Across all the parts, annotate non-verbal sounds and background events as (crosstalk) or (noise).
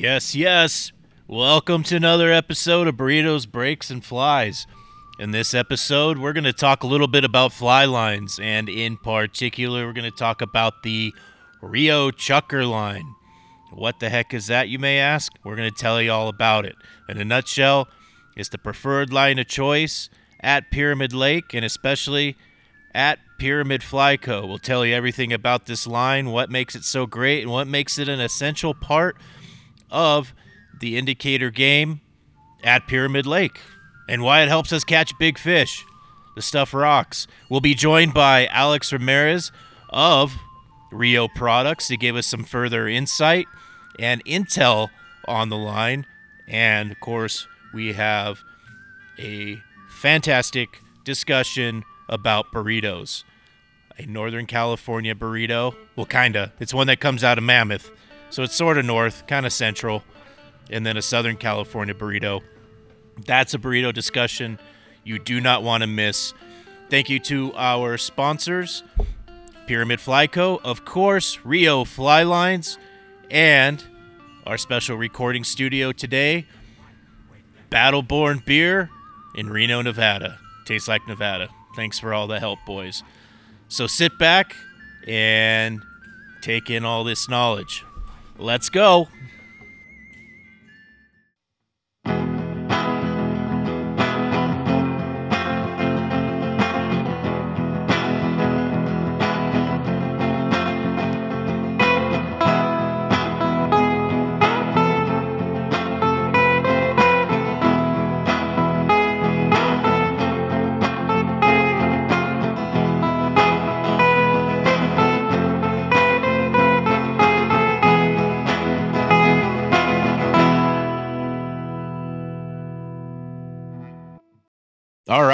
Yes, yes. Welcome to another episode of Burritos, Breaks, and Flies. In this episode, we're going to talk a little bit about fly lines, and in particular, we're going to talk about the Rio Chucker line. What the heck is that, you may ask? We're going to tell you all about it. In a nutshell, it's the preferred line of choice at Pyramid Lake, and especially at Pyramid Fly Co. We'll tell you everything about this line, what makes it so great, and what makes it an essential part of the indicator game at Pyramid Lake and why it helps us catch big fish. The stuff rocks. We'll be joined by Alex Ramirez of Rio Products to give us some further insight and intel on the line. And of course, we have a fantastic discussion about burritos. A Northern California burrito. Well, kinda. It's one that comes out of Mammoth. So it's sort of north, kind of central. And then a Southern California burrito. That's a burrito discussion you do not want to miss. Thank you to our sponsors, Pyramid Fly Co., of course, Rio Fly Lines, and our special recording studio today, Battleborn Beer in Reno, Nevada. Tastes like Nevada. Thanks for all the help, boys. So sit back and take in all this knowledge. Let's go.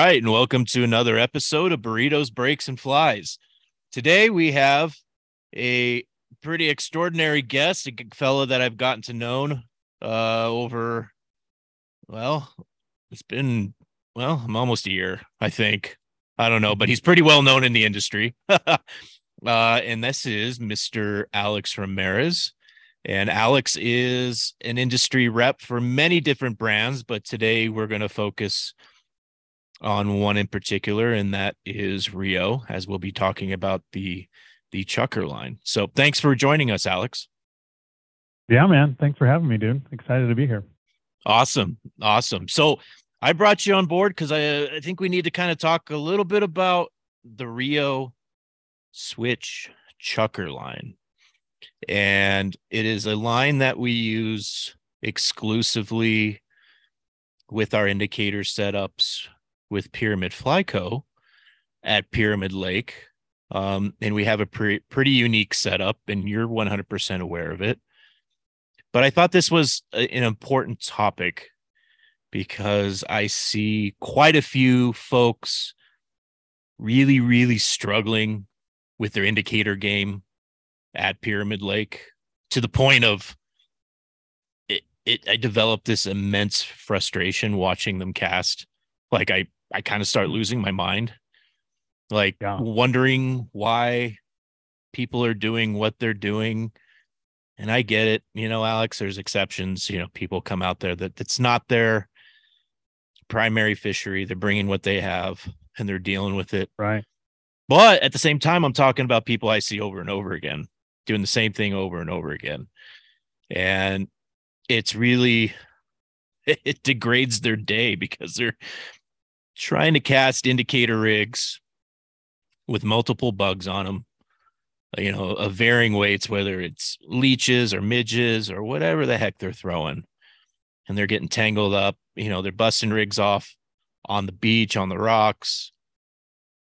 Right, and welcome to another episode of Burritos, Breaks, and Flies. Today we have a pretty extraordinary guest, a fellow that I've gotten to know uh, over, well, it's been, well, I'm almost a year, I think. I don't know, but he's pretty well known in the industry. (laughs) uh, and this is Mr. Alex Ramirez. And Alex is an industry rep for many different brands, but today we're going to focus on one in particular, and that is Rio, as we'll be talking about the the Chucker line. So thanks for joining us, Alex. Yeah, man. Thanks for having me, dude. Excited to be here. Awesome. Awesome. So I brought you on board because I, I think we need to kind of talk a little bit about the Rio Switch Chucker line. And it is a line that we use exclusively with our indicator setups with Pyramid Fly Co. at Pyramid Lake. Um, and we have a pre- pretty unique setup, and you're 100% aware of it. But I thought this was a, an important topic because I see quite a few folks really, really struggling with their indicator game at Pyramid Lake to the point of it, it I developed this immense frustration watching them cast. Like I I kind of start losing my mind, like yeah. wondering why people are doing what they're doing. And I get it, you know, Alex, there's exceptions, you know, people come out there that it's not their primary fishery. They're bringing what they have and they're dealing with it. Right. But at the same time, I'm talking about people I see over and over again doing the same thing over and over again. And it's really, (laughs) it degrades their day because they're trying to cast indicator rigs with multiple bugs on them uh, you know of varying weights whether it's leeches or midges or whatever the heck they're throwing. And they're getting tangled up you know they're busting rigs off on the beach on the rocks.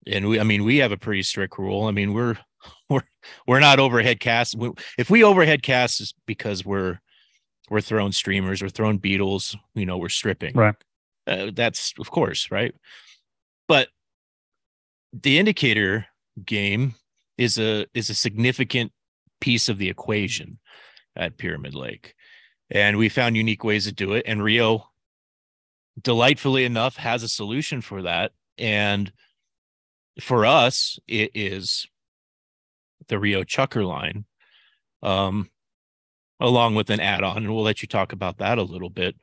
And we i mean we have a pretty strict rule. I mean we're (laughs) we're we're not overhead cast. If we overhead cast is because we're we're throwing streamers we're throwing beetles you know we're stripping. Right uh, that's of course right. But the indicator game is a is a significant piece of the equation at Pyramid Lake, and we found unique ways to do it. And Rio, delightfully enough, has a solution for that. And for us, it is the Rio Chucker line. Um, along with an add-on, and we'll let you talk about that a little bit.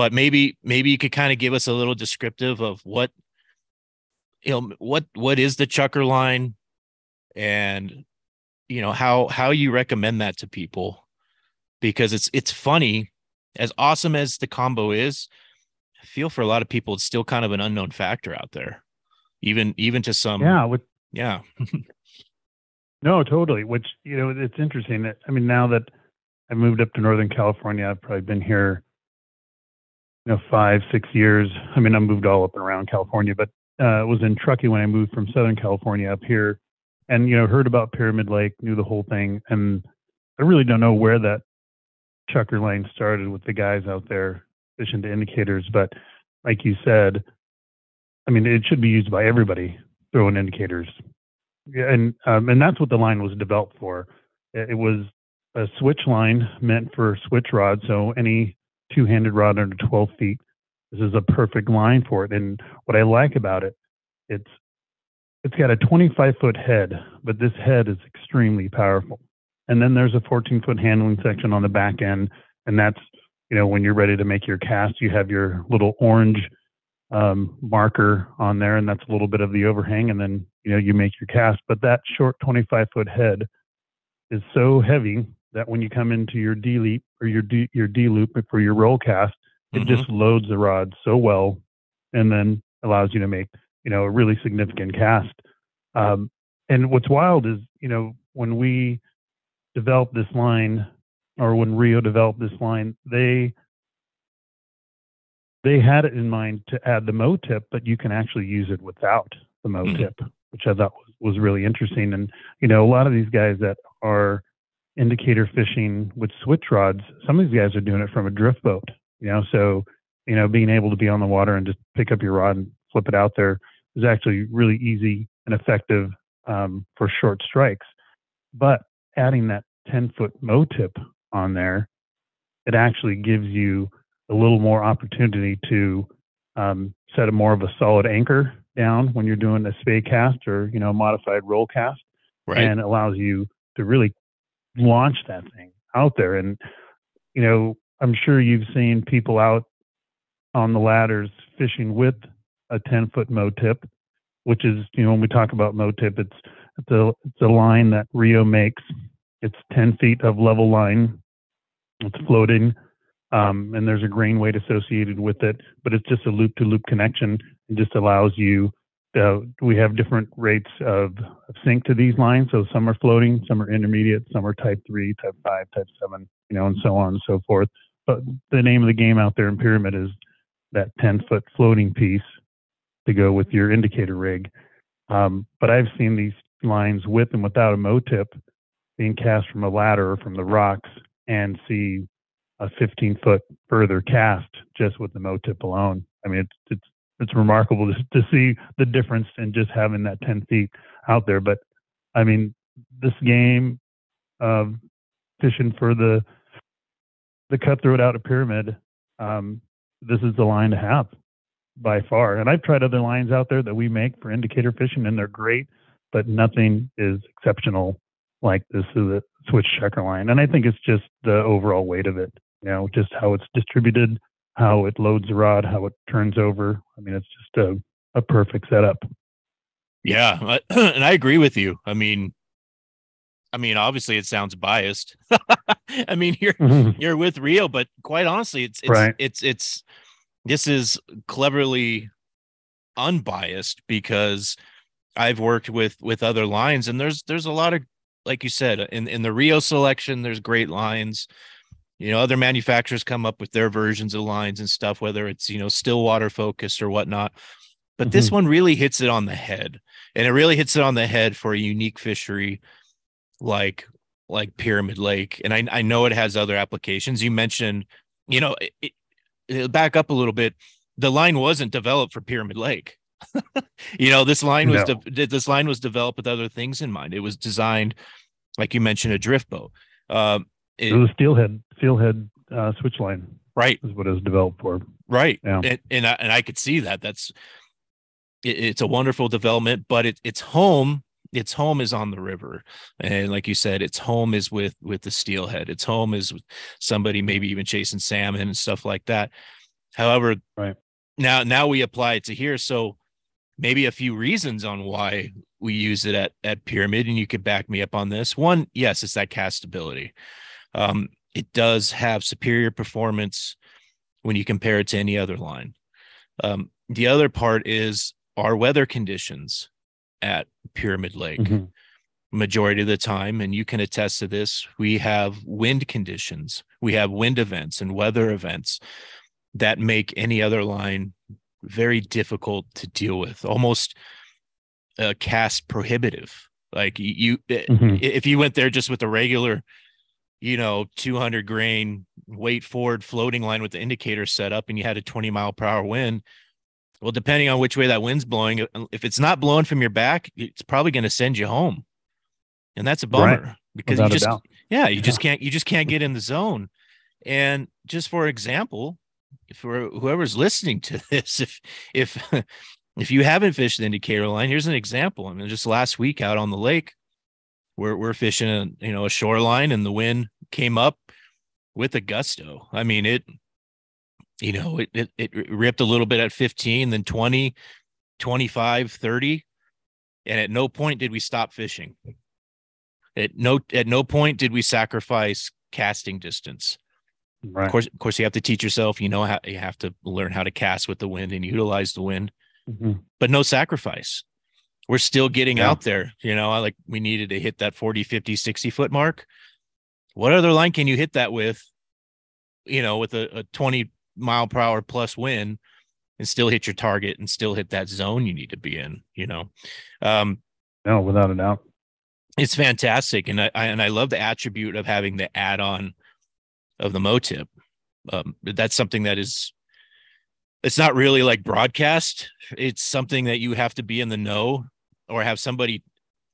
But maybe maybe you could kind of give us a little descriptive of what you know what what is the chucker line? And you know how how you recommend that to people? Because it's it's funny as awesome as the combo is i feel for a lot of people it's still kind of an unknown factor out there. Even even to some yeah with, yeah. (laughs) No totally which you know it's interesting that i mean now that i moved up to northern california i've probably been here know five six years i mean i moved all up and around california but uh, was in truckee when i moved from southern california up here and you know heard about pyramid lake knew the whole thing and i really don't know where that chucker line started with the guys out there fishing to indicators but like you said I mean, it should be used by everybody throwing indicators. And um, and that's what the line was developed for. It was a switch line meant for switch rod. So any two-handed rod under 12 feet, this is a perfect line for it. And what I like about it, it's it's got a 25 foot head, but this head is extremely powerful. And then there's a 14 foot handling section on the back end, and that's you know when you're ready to make your cast, you have your little orange um, marker on there, and that's a little bit of the overhang, and then you know you make your cast. But that short 25 foot head is so heavy that when you come into your D leap or your D your D loop for your roll cast, it mm-hmm. just loads the rod so well, and then allows you to make you know a really significant cast. Um, and what's wild is you know when we developed this line, or when Rio developed this line, they they had it in mind to add the mo tip, but you can actually use it without the mo mm-hmm. tip, which I thought was, was really interesting. And you know, a lot of these guys that are indicator fishing with switch rods, some of these guys are doing it from a drift boat. You know, so you know, being able to be on the water and just pick up your rod and flip it out there is actually really easy and effective um, for short strikes. But adding that 10 foot mo tip on there, it actually gives you a little more opportunity to um, set a more of a solid anchor down when you're doing a Spey cast or you know modified roll cast, right. and allows you to really launch that thing out there. And you know, I'm sure you've seen people out on the ladders fishing with a 10 foot mo tip, which is you know when we talk about mo tip, it's it's a it's a line that Rio makes. It's 10 feet of level line. It's floating um, and there's a grain weight associated with it, but it's just a loop to loop connection. and just allows you, uh, we have different rates of, of, sink to these lines. So some are floating, some are intermediate, some are type three, type five, type seven, you know, and so on and so forth. But the name of the game out there in Pyramid is that 10 foot floating piece to go with your indicator rig. Um, but I've seen these lines with and without a mo tip being cast from a ladder from the rocks and see a 15 foot further cast just with the mo tip alone. I mean, it's it's it's remarkable to, to see the difference in just having that 10 feet out there. But I mean, this game of fishing for the the cutthroat out of pyramid, um, this is the line to have by far. And I've tried other lines out there that we make for indicator fishing, and they're great, but nothing is exceptional like this is a switch chucker line. And I think it's just the overall weight of it you know, just how it's distributed, how it loads the rod, how it turns over. I mean, it's just a, a perfect setup. Yeah, (clears throat) and I agree with you. I mean, I mean, obviously it sounds biased. (laughs) I mean, you're mm-hmm. (laughs) you're with Rio, but quite honestly, it's it's, right. it's it's this is cleverly unbiased because I've worked with with other lines, and there's there's a lot of like you said in in the Rio selection, there's great lines you know other manufacturers come up with their versions of lines and stuff whether it's you know still water focused or whatnot. But mm-hmm. this one really hits it on the head and it really hits it on the head for a unique fishery like like pyramid lake and i, I know it has other applications. You mentioned you know it, it, back up a little bit. The line wasn't developed for pyramid lake. (laughs) You know this line was no. de- this line was developed with other things in mind. It was designed like you mentioned a drift boat. Um, it, it was steelhead steelhead uh, switch line. Right, is what it was developed for. Right, yeah. and and I, and I could see that. That's it, it's a wonderful development, but it, it's home its home is on the river and like you said its home is with with the steelhead its home is with somebody maybe even chasing salmon and stuff like that however right now now we apply it to here so maybe a few reasons on why we use it at at pyramid and you could back me up on this one yes it's that castability um, it does have superior performance when you compare it to any other line um, the other part is our weather conditions at pyramid lake mm-hmm. majority of the time and you can attest to this we have wind conditions we have wind events and weather events that make any other line very difficult to deal with, almost uh, cast prohibitive. Like you, mm-hmm. if you went there just with a regular, you know, 200 grain weight forward floating line with the indicator set up and you had a 20 mile per hour wind, well, depending on which way that wind's blowing, uh, if it's not blowing from your back, it's probably going to send you home. And that's a bummer right. because Without you just, yeah, you yeah. just can't, you just can't get in the zone. And just for example, for whoever's listening to (laughs) this, if if (laughs) if you haven't fished the indicator line, here's an example. I mean, just last week out on the lake, we're we're fishing a you know a shoreline, and the wind came up with a gusto. I mean, it you know it it, it ripped a little bit at 15, then 20, 25, 30, and at no point did we stop fishing. At no at no point did we sacrifice casting distance. Right. Of course, of course, you have to teach yourself. You know how you have to learn how to cast with the wind and utilize the wind, mm-hmm. but no sacrifice. We're still getting yeah. out there. You know, I like we needed to hit that 40, 50, 60 foot mark. What other line can you hit that with? You know, with a, a 20 mile per hour plus wind and still hit your target and still hit that zone you need to be in, you know? Um, no, without a doubt. It's fantastic. And I, I and I love the attribute of having the add on of the motip um, that's something that is it's not really like broadcast it's something that you have to be in the know or have somebody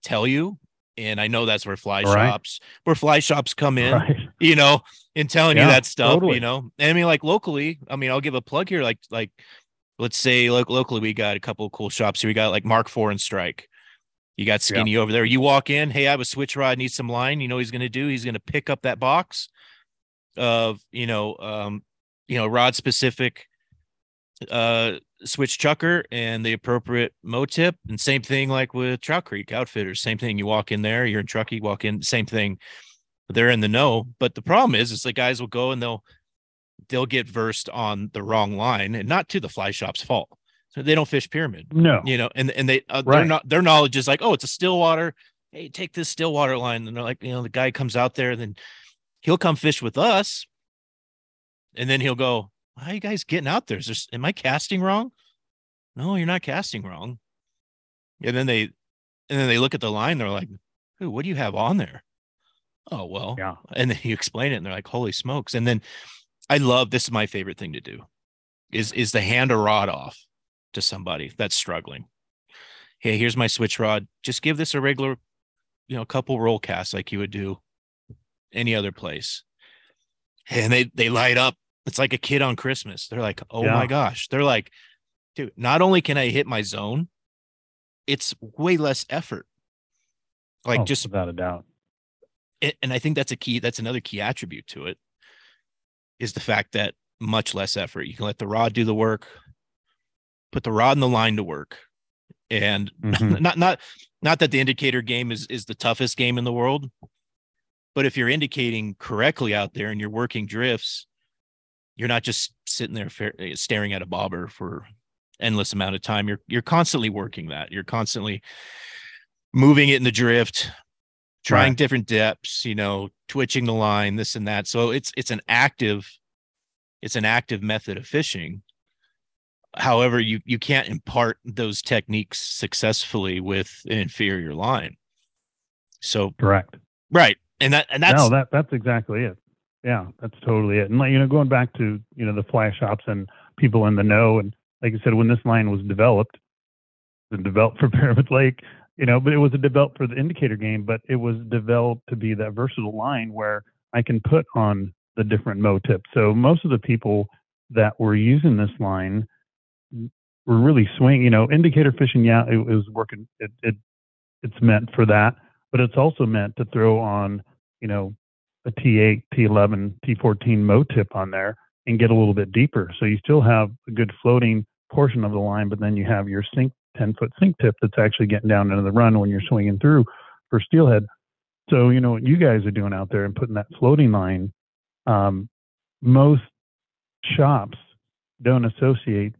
tell you and i know that's where fly right. shops where fly shops come in right. you know in telling yeah, you that stuff totally. you know and i mean like locally i mean i'll give a plug here like like let's say like locally we got a couple cool shops here we got like mark four and strike you got skinny yeah. over there you walk in hey i have a switch rod need some line you know he's going to do he's going to pick up that box of you know um you know rod specific uh switch chucker and the appropriate motip and same thing like with trout creek outfitters same thing you walk in there you're in truckee walk in same thing they're in the know but the problem is is the guys will go and they'll they'll get versed on the wrong line and not to the fly shop's fault so they don't fish pyramid no you know and and they uh, right. they're not their knowledge is like oh it's a stillwater hey take this stillwater line and they're like you know the guy comes out there and then he'll come fish with us and then he'll go how are you guys getting out there? Is there am i casting wrong? No you're not casting wrong. And then they and then they look at the line they're like Ooh, what do you have on there? Oh well yeah. and then (laughs) you explain it and they're like holy smokes. And then i love this is my favorite thing to do is is to hand a rod off to somebody that's struggling. Hey here's my switch rod. Just give this a regular you know couple roll casts like you would do any other place. And they they light up. It's like a kid on Christmas. They're like, "Oh yeah. my gosh." They're like, "Dude, not only can I hit my zone, it's way less effort." Like oh, just without a doubt. and I think that's a key that's another key attribute to it is the fact that much less effort. You can let the rod do the work, put the rod and the line to work. And mm-hmm. (laughs) not not not that the indicator game is is the toughest game in the world, but if you're indicating correctly out there and you're working drifts, you're not just sitting there eh, staring at a bobber for endless amount of time. You're you're constantly working that. You're constantly moving it in the drift, trying right. different depths, you know, twitching the line, this and that. So it's it's an active it's an active method of fishing. However, you you can't impart those techniques successfully with an inferior line. So correct. Right and that and that's no that that's exactly it yeah that's totally it. And like you know going back to you know the fly shops and people in the know and like I said when this line was developed and developed (laughs) for pyramid lake you know but it was a developed for the indicator game but it was developed to be that versatile line where i can put on the different motip so most of the people that were using this line were really swing you know indicator fishing yeah it, it was working it, it it's meant for that, but it's also meant to throw on, you know, a T8, T11, T14 Mo tip on there and get a little bit deeper. So you still have a good floating portion of the line, but then you have your sink 10 foot sink tip that's actually getting down into the run when you're swinging through for steelhead. So, you know, what you guys are doing out there and putting that floating line, um, most shops don't associate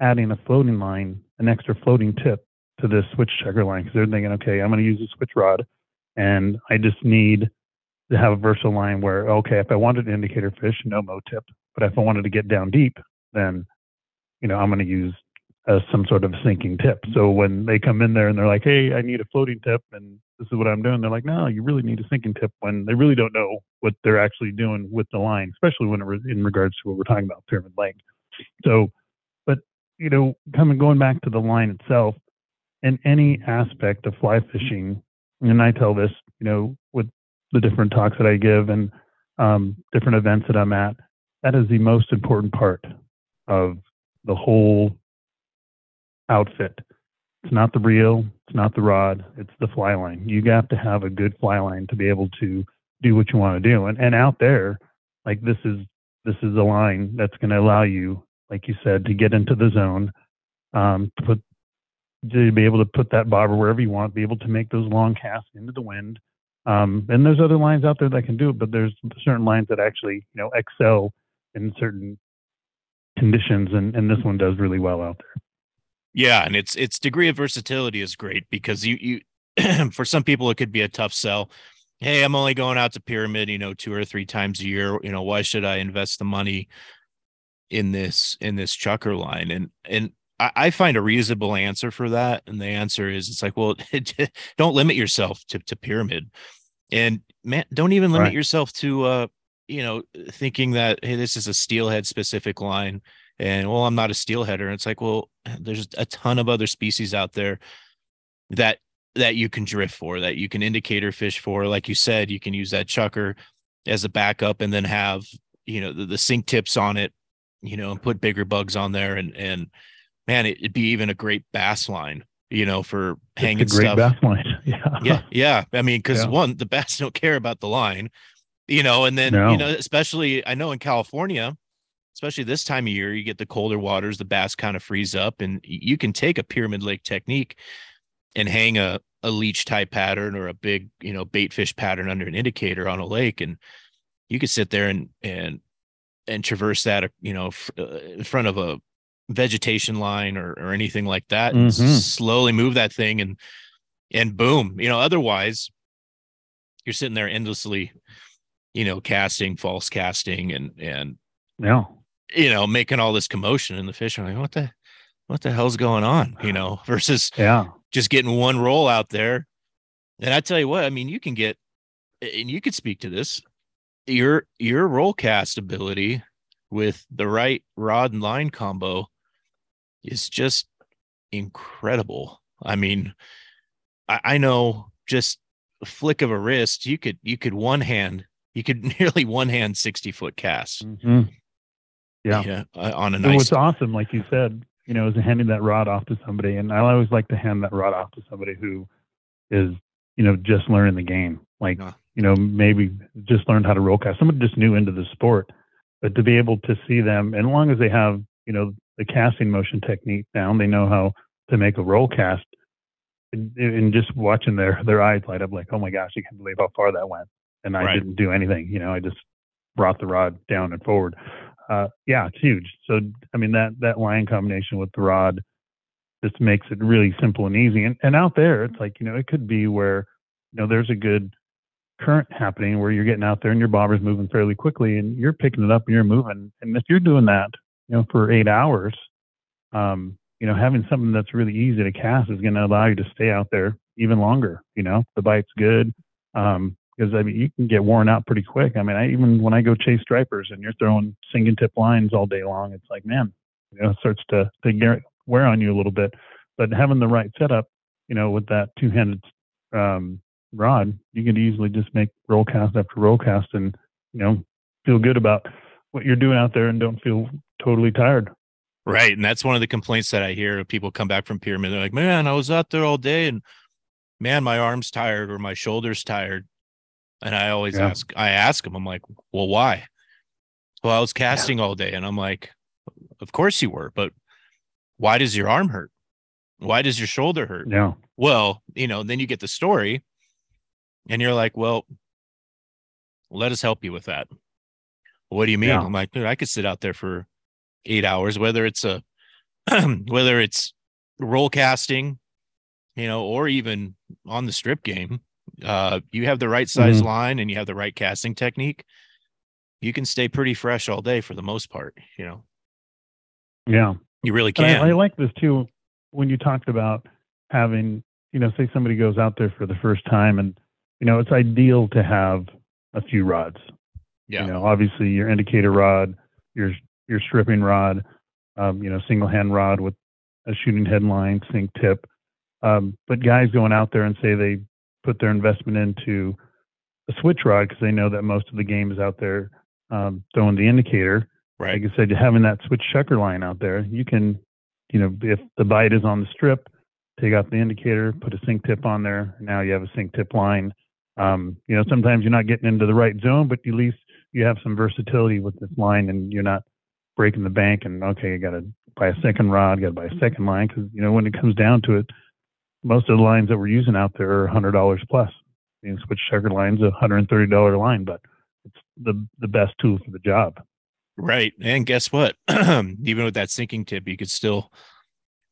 adding a floating line, an extra floating tip to this switch chucker line because they're thinking, okay, I'm going to use a switch rod and I just need to have a versatile line where, okay, if I wanted an indicator fish, no mo tip. But if I wanted to get down deep, then, you know, I'm going to use uh, some sort of sinking tip. So when they come in there and they're like, hey, I need a floating tip and this is what I'm doing, they're like, no, you really need a sinking tip when they really don't know what they're actually doing with the line, especially when it was in regards to what we're talking about, pyramid length. So, but, you know, coming, going back to the line itself, in any aspect of fly fishing, and I tell this, you know, with the different talks that I give and um, different events that I'm at, that is the most important part of the whole outfit. It's not the reel, it's not the rod, it's the fly line. You have to have a good fly line to be able to do what you want to do. And and out there, like this is this is a line that's going to allow you, like you said, to get into the zone, um, to put to be able to put that bobber wherever you want, be able to make those long casts into the wind. Um, and there's other lines out there that can do it, but there's certain lines that actually, you know, excel in certain conditions, and, and this one does really well out there. Yeah, and its its degree of versatility is great because you you (clears throat) for some people it could be a tough sell. Hey, I'm only going out to pyramid, you know, two or three times a year. You know, why should I invest the money in this in this chucker line? And and I, find a reasonable answer for that, and the answer is it's like, well, (laughs) don't limit yourself to to pyramid, and man, don't even limit right. yourself to uh, you know, thinking that hey, this is a steelhead specific line and well i'm not a steelheader. And it's like well there's a ton of other species out there that that you can drift for that you can indicator fish for. Like you said you can use that chucker as a backup and then have you know the, the sink tips on it you know and put bigger bugs on there and and man it, would be even a great bass line you know for hanging it's a great stuff bass line (laughs) yeah yeah yeah i mean because yeah. one the bass don't care about the line you know and then no. you know especially i know in california especially this time of year, you get the colder waters, the bass kind of freeze up, and you can take a pyramid lake technique and hang a, a leech type pattern or a big, you know, bait fish pattern under an indicator on a lake. And you could sit there and, and, and traverse that, you know, uh, in front of a vegetation line or, or anything like that and mm-hmm. slowly move that thing and, and boom, you know, otherwise you're sitting there endlessly, you know, casting, false casting and, and, yeah you know, making all this commotion in the fish. I'm like, what the, what the hell's going on? You know, (laughs) versus yeah, just getting one roll out there. And I tell you what, I mean, you can get, and you could speak to this, your your roll cast ability with the right rod and line combo is just incredible. I mean, I, I know just a flick of a wrist, you could you could one hand, you could (laughs) nearly one hand 60 foot cast. Mm-hmm. Yeah. yeah uh, on a nice. what's awesome, like you said, you know, is handing that rod off to somebody. And I always like to hand that rod off to somebody who is, you know, just learning the game. Like, uh. you know, maybe just learned how to roll cast. Somebody just new into the sport. But to be able to see them, and as long as they have, you know, the casting motion technique down, they know how to make a roll cast. And, and just watching their their eyes light up, like, oh my gosh, I can't believe how far that went, and I right. didn't do anything. You know, I just brought the rod down and forward uh, yeah, it's huge. So I mean that that line combination with the rod just makes it really simple and easy. And and out there, it's like you know it could be where you know there's a good current happening where you're getting out there and your bobber's moving fairly quickly and you're picking it up and you're moving. And if you're doing that, you know, for eight hours, um, you know, having something that's really easy to cast is going to allow you to stay out there even longer. You know, the bite's good. Um, because I mean you can get worn out pretty quick. I mean, I even when I go chase stripers and you're throwing sinking tip lines all day long, it's like man, you know, it starts to to wear on you a little bit. But having the right setup, you know, with that two-handed um, rod, you can easily just make roll cast after roll cast and you know feel good about what you're doing out there and don't feel totally tired. Right, and that's one of the complaints that I hear. People come back from pyramid, they're like, "Man, I was out there all day and." man, my arm's tired or my shoulder's tired. And I always Yeah. ask, I ask them, I'm like, well, why? Well, I was casting all day. And I'm like, of course you were, but why does your arm hurt? Why does your shoulder hurt? Yeah. Well, you know, then you get the story and you're like, well, let us help you with that. What do you mean? Yeah. I'm like, dude, I could sit out there for eight hours, whether it's a, (clears throat) whether it's roll casting, you know, or even on the strip game. Uh, you have the right size Mhm. line and you have the right casting technique. You can stay pretty fresh all day for the most part. You know, Yeah. you really And I, can. I like this too when you talked about having, you know, say somebody goes out there for the first time and, you know, it's ideal to have a few rods. yeah. You know, obviously your indicator rod, your your stripping rod, um, you know, single hand rod with a shooting headline, sink tip. Um, but guys going out there and say they put their investment into a switch rod because they know that most of the game is out there um, throwing the indicator right. like I said, having that switch chucker line out there, you can, you know, if the bite is on the strip, take out the indicator, put a sink tip on there. Now you have a sink tip line. Um, you know, sometimes you're not getting into the right zone, but at least you have some versatility with this line, and you're not breaking the bank. And okay, I got to buy a second rod, got to buy a second line because you know when it comes down to it, most of the lines that we're using out there are hundred dollars plus. You know, switch chucker line's a hundred and thirty dollar line, but it's the the best tool for the job. Right. And guess what? (clears throat) Even with that sinking tip, you could still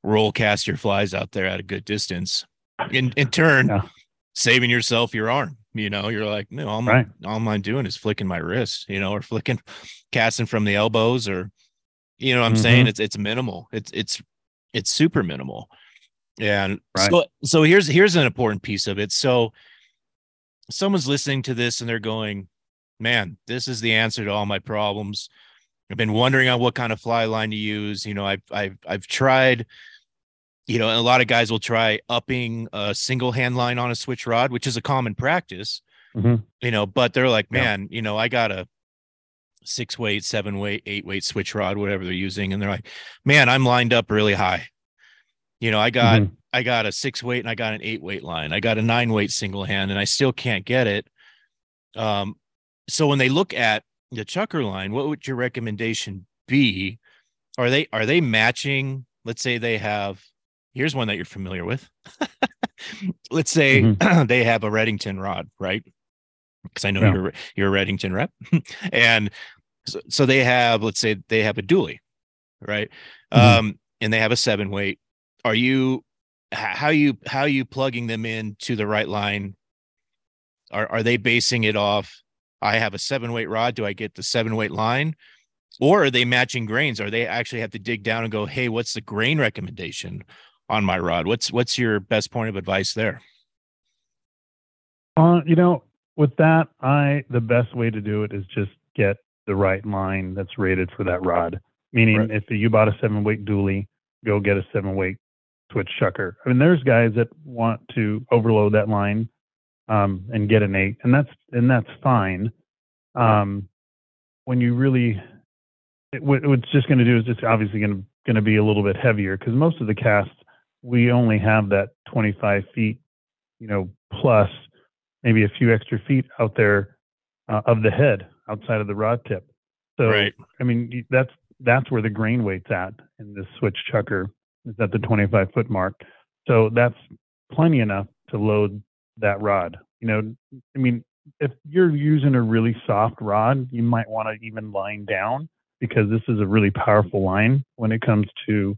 roll cast your flies out there at a good distance. In in turn, Yeah. Saving yourself your arm. You know, you're like, no, all, Right. I'm, all I'm doing is flicking my wrist, you know, or flicking casting from the elbows or you know what I'm saying? Mhm. It's it's minimal. It's it's it's super minimal. And Right. so so here's here's an important piece of it. So someone's listening to this and they're going, man, this is the answer to all my problems. I've been wondering on what kind of fly line to use. You know, I've I've I've tried, you know, and a lot of guys will try upping a single hand line on a switch rod, which is a common practice, Mhm. you know, but they're like, Yeah. man, you know, I got a six weight, seven weight, eight weight switch rod, whatever they're using. And they're like, man, I'm lined up really high. You know, I got Mhm. I got a six weight and I got an eight weight line. I got a nine weight single hand and I still can't get it. Um, so when they look at the chucker line, what would your recommendation be? Are they are they matching? Let's say they have here's one that you're familiar with. (laughs) let's say (clears throat) they have a Redington rod, right? Because I know Yeah. you're you're a Redington rep. (laughs) and so, so they have, let's say they have a dually, right? Mhm. Um, and they have a seven weight. Are you how you how you plugging them in to the right line? Are are they basing it off? I have a seven weight rod. Do I get the seven weight line? Or are they matching grains? Are they actually have to dig down and go, hey, what's the grain recommendation on my rod? What's what's your best point of advice there? Uh, you know, with that, I the best way to do it is just get the right line that's rated for that rod. Meaning, Right. if you bought a seven weight dually, go get a seven weight switch chucker. I mean, there's guys that want to overload that line um, and get an eight, and that's and that's fine. Um, when you really, it, what what it's just going to do is just obviously going to going to be a little bit heavier because most of the casts we only have that 25 feet, you know, plus maybe a few extra feet out there uh, of the head outside of the rod tip. So Right. I mean that's that's where the grain weight's at in this switch chucker is at the 25 foot mark. So that's plenty enough to load that rod. You know, I mean, if you're using a really soft rod, you might want to even line down because this is a really powerful line when it comes to,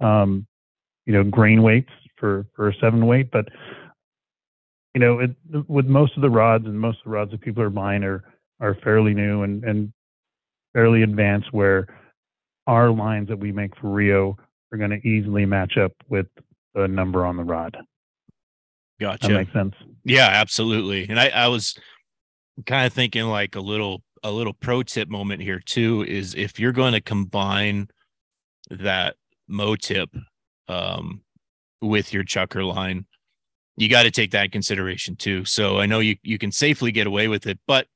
um, you know, grain weights for for a seven weight. But you know, it, with most of the rods and most of the rods that people are buying are are fairly new and and fairly advanced, where our lines that we make for Rio are going to easily match up with the number on the rod. Gotcha. That makes sense. Yeah, absolutely. And I, I was kind of thinking like a little a little pro tip moment here too is if you're going to combine that mo tip um, with your chucker line, you got to take that in consideration too. So I know you you can safely get away with it, but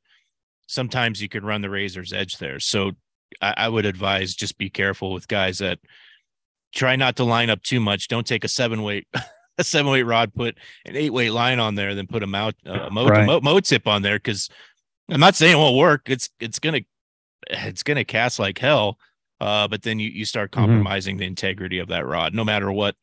sometimes you can run the razor's edge there. So I, I would advise just be careful with guys that try not to line up too much. Don't take a seven weight (laughs) a seven weight rod, put an eight weight line on there, then put a mount uh, a mo, Right. mo, mo tip on there. Cause I'm not saying it won't work. It's it's gonna it's gonna cast like hell. Uh, but then you you start Mhm. compromising the integrity of that rod, no matter what,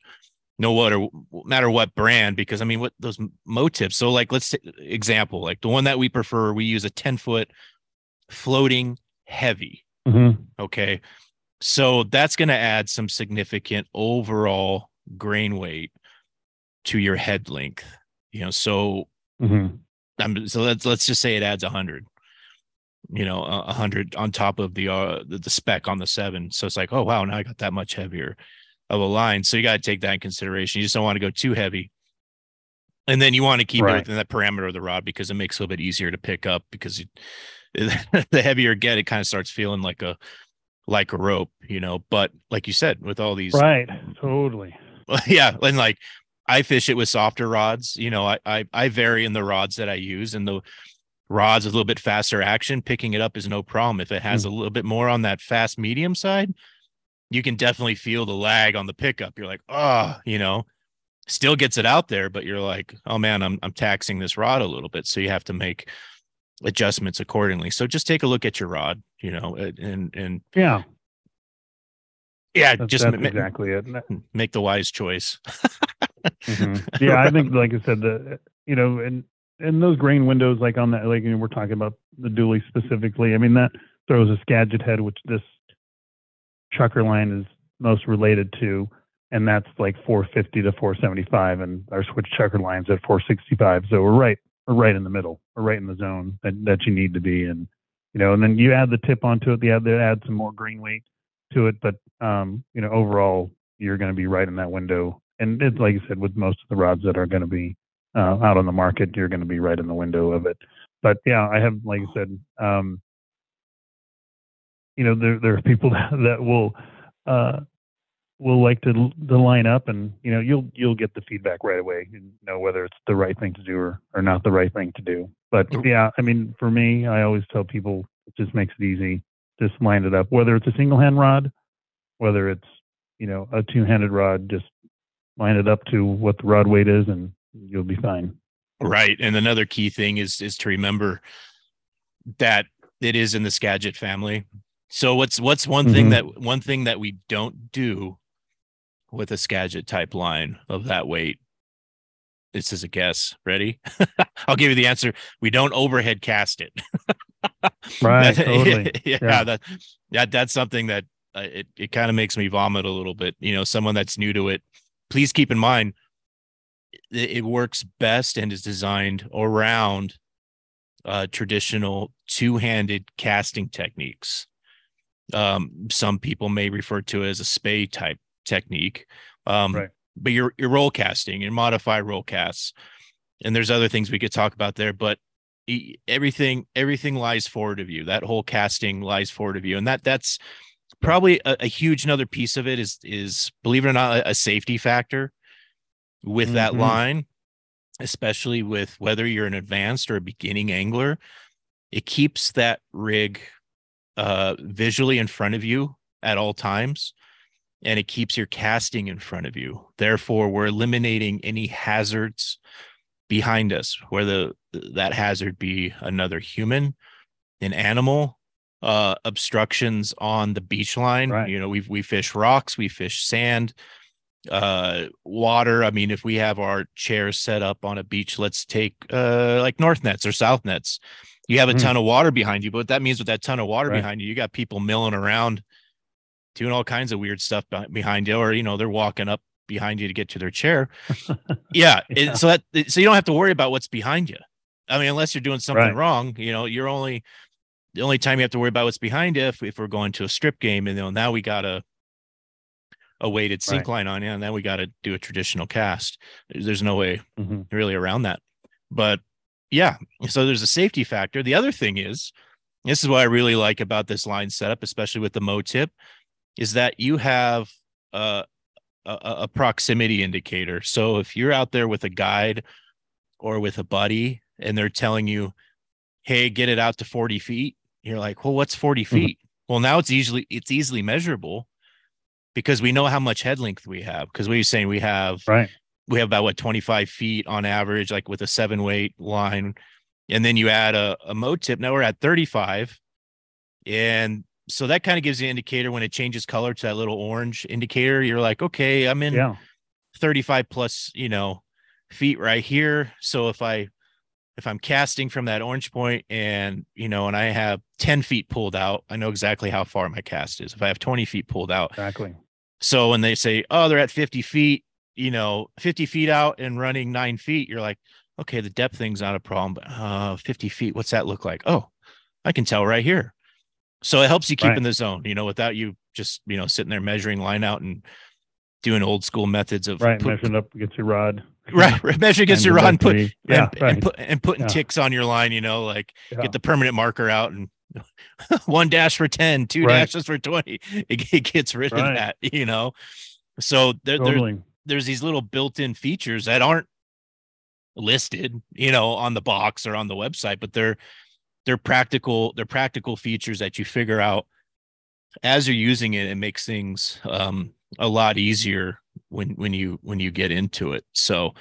no what or matter what brand. Because I mean, what those mo tips. So like, let's take example like the one that we prefer. We use a ten foot floating heavy. hmm Okay. So that's going to add some significant overall grain weight to your head length. You know, so hmm um, so let's let's just say it adds a hundred. You know, a a hundred on top of the uh the, the spec on the seven. So it's like, oh wow, now I got that much heavier of a line. So you got to take that in consideration. You just don't want to go too heavy. And then you want to keep Right. it within that parameter of the rod because it makes it a little bit easier to pick up because you, (laughs) the heavier you get, it kind of starts feeling like a like a rope, you know. But like you said, with all these Right. Totally. (laughs) yeah and like i fish it with softer rods you know I, I i vary in the rods that i use and the rods a little bit faster action picking it up is no problem. If it has a little bit more on that fast medium side you can definitely feel the lag on the pickup. You're like oh you know? Still gets it out there but you're like oh man i'm i'm taxing this rod a little bit. So you have to make adjustments accordingly. So just take a look at your rod you know and and Yeah. yeah That's, just that's ma- exactly it. make the wise choice. Mhm. Yeah, I think, like I said, the you know, and and those grain windows, like on that, like you know, we're talking about the dually specifically. I mean, that throws a Skagit head, which this chucker line is most related to, and that's like 450 to 475, and our switch chucker lines at 465. So we're right, we're right in the middle, we're right in the zone that that you need to be in. You know, and then you add the tip onto it, you add, add some more grain weight to it, but um, you know, overall, you're going to be right in that window. And it's like I said, with most of the rods that are going to be uh, out on the market, you're going to be right in the window of it. But yeah, I have, like I said, um, you know, there there are people (laughs) that, will uh, will like to to line up, and you know, you'll you'll get the feedback right away, and know whether it's the right thing to do or or not the right thing to do. But yeah, I mean, for me, I always tell people it just makes it easy. Just line it up, whether it's a single hand rod, whether it's you know a two handed rod, just line it up to what the rod weight is, and you'll be fine. Right. And another key thing is is to remember that it is in the Skagit family. So what's what's one thing Mhm. that one thing that we don't do with a Skagit type line of that weight? This is a guess. Ready? (laughs) I'll give you the answer. We don't overhead cast it. (laughs) Right, That- (laughs) totally. yeah, Yeah. that that that's something that uh, it it kind of makes me vomit a little bit. You know, someone that's new to it, please keep in mind it, works best and is designed around uh, traditional two-handed casting techniques. Um, some people may refer to it as a Spey type technique. Um, Right. But you're you're roll casting, you modify roll casts, and there's other things we could talk about there. But everything everything lies forward of you. That whole casting lies forward of you, and that that's probably a, a huge another piece of it is is believe it or not a, a safety factor with that Mhm. line, especially with whether you're an advanced or a beginning angler. It keeps that rig uh, visually in front of you at all times, and it keeps your casting in front of you. Therefore, we're eliminating any hazards behind us, whether that hazard be another human, an animal, uh, obstructions on the beach line. Right. You know, we we fish rocks, we fish sand, uh, water. I mean, if we have our chairs set up on a beach, let's take uh like north nets or south nets. You have a Mhm. ton of water behind you, but that means with that ton of water Right. behind you, you got people milling around, doing all kinds of weird stuff behind you, or you know, they're walking up behind you to get to their chair. (laughs) yeah, Yeah. so that so you don't have to worry about what's behind you. I mean, unless you're doing something Right. wrong, you know, you're only the only time you have to worry about what's behind you if, if we're going to a strip game, and you know, now we got a weighted sink Right. line on you, and then we got to do a traditional cast. There's, no way Mhm. really around that. But yeah, so there's a safety factor. The other thing is, this is what I really like about this line setup, especially with the Mo tip, is that you have a, a, a proximity indicator. So if you're out there with a guide or with a buddy and they're telling you, hey, get it out to 40 feet, you're like, well, what's 40 Mhm. feet? Well, now it's easily it's easily measurable because we know how much head length we have. Because what you're saying, we have Right. we have about what 25 feet on average, like with a seven weight line. And then you add a, a mo tip. Now we're at 35. And so that kind of gives you an indicator when it changes color to that little orange indicator. You're like, okay, I'm in Yeah. 35 plus, you know, feet right here. So if I if I'm casting from that orange point and you know, and I have 10 feet pulled out, I know exactly how far my cast is. If I have 20 feet pulled out. Exactly. So when they say, oh, they're at 50 feet, you know, 50 feet out and running nine feet, you're like, okay, the depth thing's not a problem, but uh 50 feet, what's that look like? Oh, I can tell right here. So it helps you keep Right. in the zone, you know, without you just, you know, sitting there measuring line out and doing old school methods of Right. put- Measuring up against your rod. right, (laughs) right measure against your rod and put. Yeah. and, right. and put and putting Yeah. ticks on your line, you know, like yeah. get the permanent marker out and (laughs) one dash for 10, two Right. dashes for 20. (laughs) It, it gets rid of that, (laughs) you know. So there, there, there's these little built-in features that aren't listed, you know, on the box or on the website, but they're they're practical, they're practical features that you figure out as you're using it. It makes things um a lot easier when when you when you get into it. So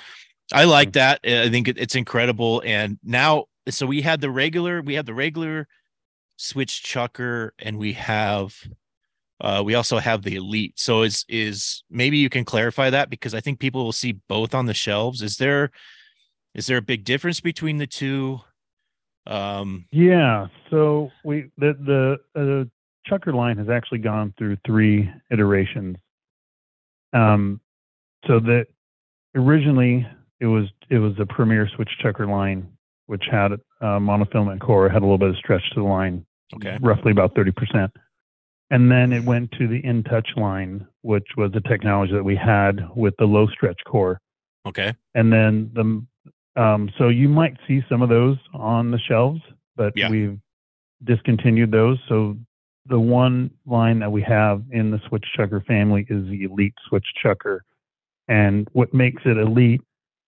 I like that. I think it, it's incredible. And now, so we had the regular, we had the regular switch chucker, and we have uh, we also have the elite. So is is maybe you can clarify that because I think people will see both on the shelves. Is there is there a big difference between the two? Um, Yeah. So we the the uh, Chucker line has actually gone through three iterations. Um, so that originally it was it was the premier switch Chucker line, which had a monofilament core, had a little bit of stretch to the line, okay. roughly about thirty percent. And then it went to the In Touch line, which was the technology that we had with the low stretch core Okay. and then the um, so you might see some of those on the shelves, but Yeah. we've discontinued those. So the one line that we have in the switch chucker family is the elite switch chucker, and what makes it elite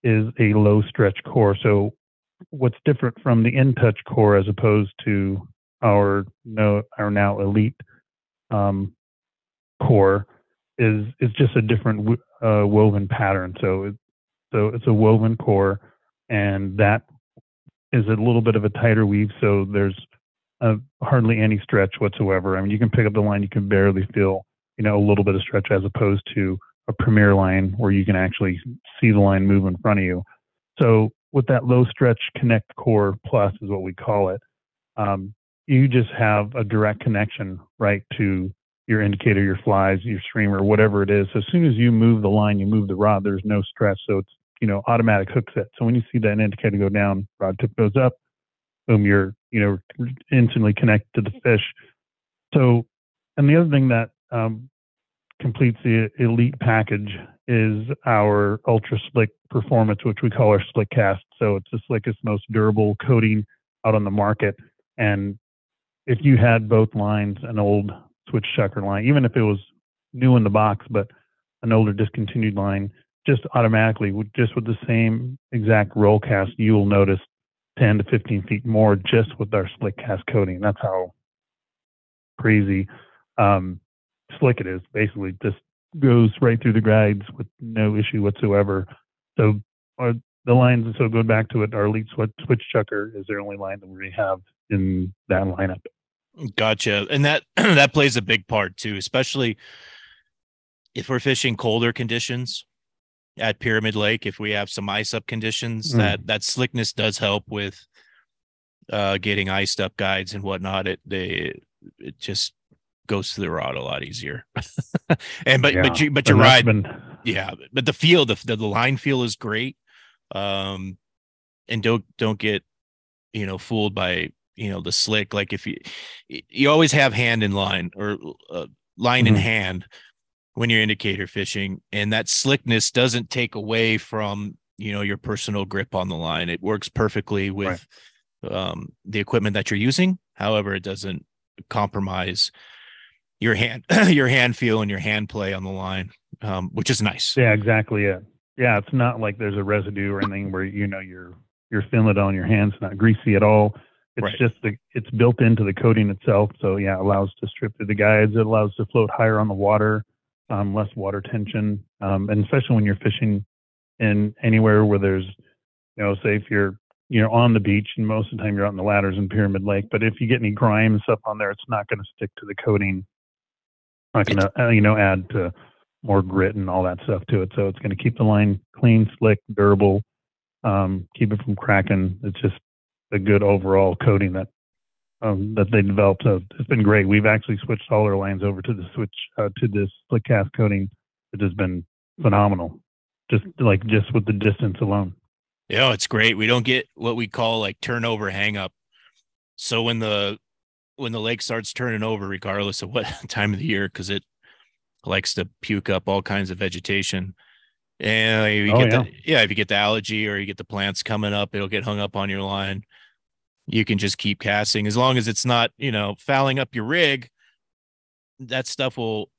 is a low stretch core. So what's different from the in touch core as opposed to our no our now elite um, core is is just a different uh, woven pattern. So it, so it's a woven core, and that is a little bit of a tighter weave. So there's hardly any stretch whatsoever. I mean, you can pick up the line, you can barely feel, you know, a little bit of stretch as opposed to a premier line where you can actually see the line move in front of you. So with that low stretch connect core plus is what we call it. Um, you just have a direct connection right to your indicator, your flies, your streamer, whatever it is. So as soon as you move the line, you move the rod, there's no stretch. So it's, you know, automatic hook set. So when you see that indicator go down, rod tip goes up, boom, you're, you know, instantly connected to the fish. So, and the other thing that um, completes the elite package is our ultra slick performance, which we call our slick cast. So it's the slickest, most durable coating out on the market. And if you had both lines, an old switch chucker line, even if it was new in the box, but an older discontinued line, just automatically, just with the same exact roll cast, you will notice 10 to 15 feet more just with our slick cast coating. That's how crazy um, slick it is. Basically, just goes right through the guides with no issue whatsoever. So our, the lines, so going back to it, our lead switch, chucker is their only line that we have in that lineup. Gotcha. And that (clears throat) that plays a big part too, especially if we're fishing colder conditions at Pyramid Lake, if we have some ice up conditions, Mm. that that slickness does help with uh getting iced up guides and whatnot. It they it just goes to the rod a lot easier. (laughs) and but but you but you're right. yeah but the feel the, the line feel is great. Um and don't don't get you know fooled by you know the slick. Like if you you always have hand in line or uh, line in Mhm. hand when you're indicator fishing and that slickness doesn't take away from you know your personal grip on the line. It works perfectly with um the equipment that you're using. However it doesn't compromise your hand (clears throat) your hand feel and your hand play on the line um which is nice Yeah, exactly it. Yeah, it's not like there's a residue or anything where you know you're you're feeling it on your hands, not greasy at all. It's Right. just the it's built into the coating itself. So yeah, it allows to strip through the guides. It allows to float higher on the water, um, less water tension, um, and especially when you're fishing in anywhere where there's, you know, say if you're you're on the beach and most of the time you're out in the ladders in Pyramid Lake, but if you get any grime and stuff on there, it's not going to stick to the coating. Going to, uh, you know, add to more grit and all that stuff to it. So it's going to keep the line clean, slick, durable, um, keep it from cracking. It's just a good overall coating that um, that they developed. It's been great. We've actually switched all our lines over to the switch uh, to this slick cast coating. It has been phenomenal. Just like just with the distance alone. Yeah, it's great. We don't get what we call like turnover hang up. So when the when the lake starts turning over, regardless of what (laughs) time of the year, because it likes to puke up all kinds of vegetation. And you oh, get yeah. The, yeah, if you get the algae or you get the plants coming up, it'll get hung up on your line. You can just keep casting as long as it's not, you know, fouling up your rig. That stuff will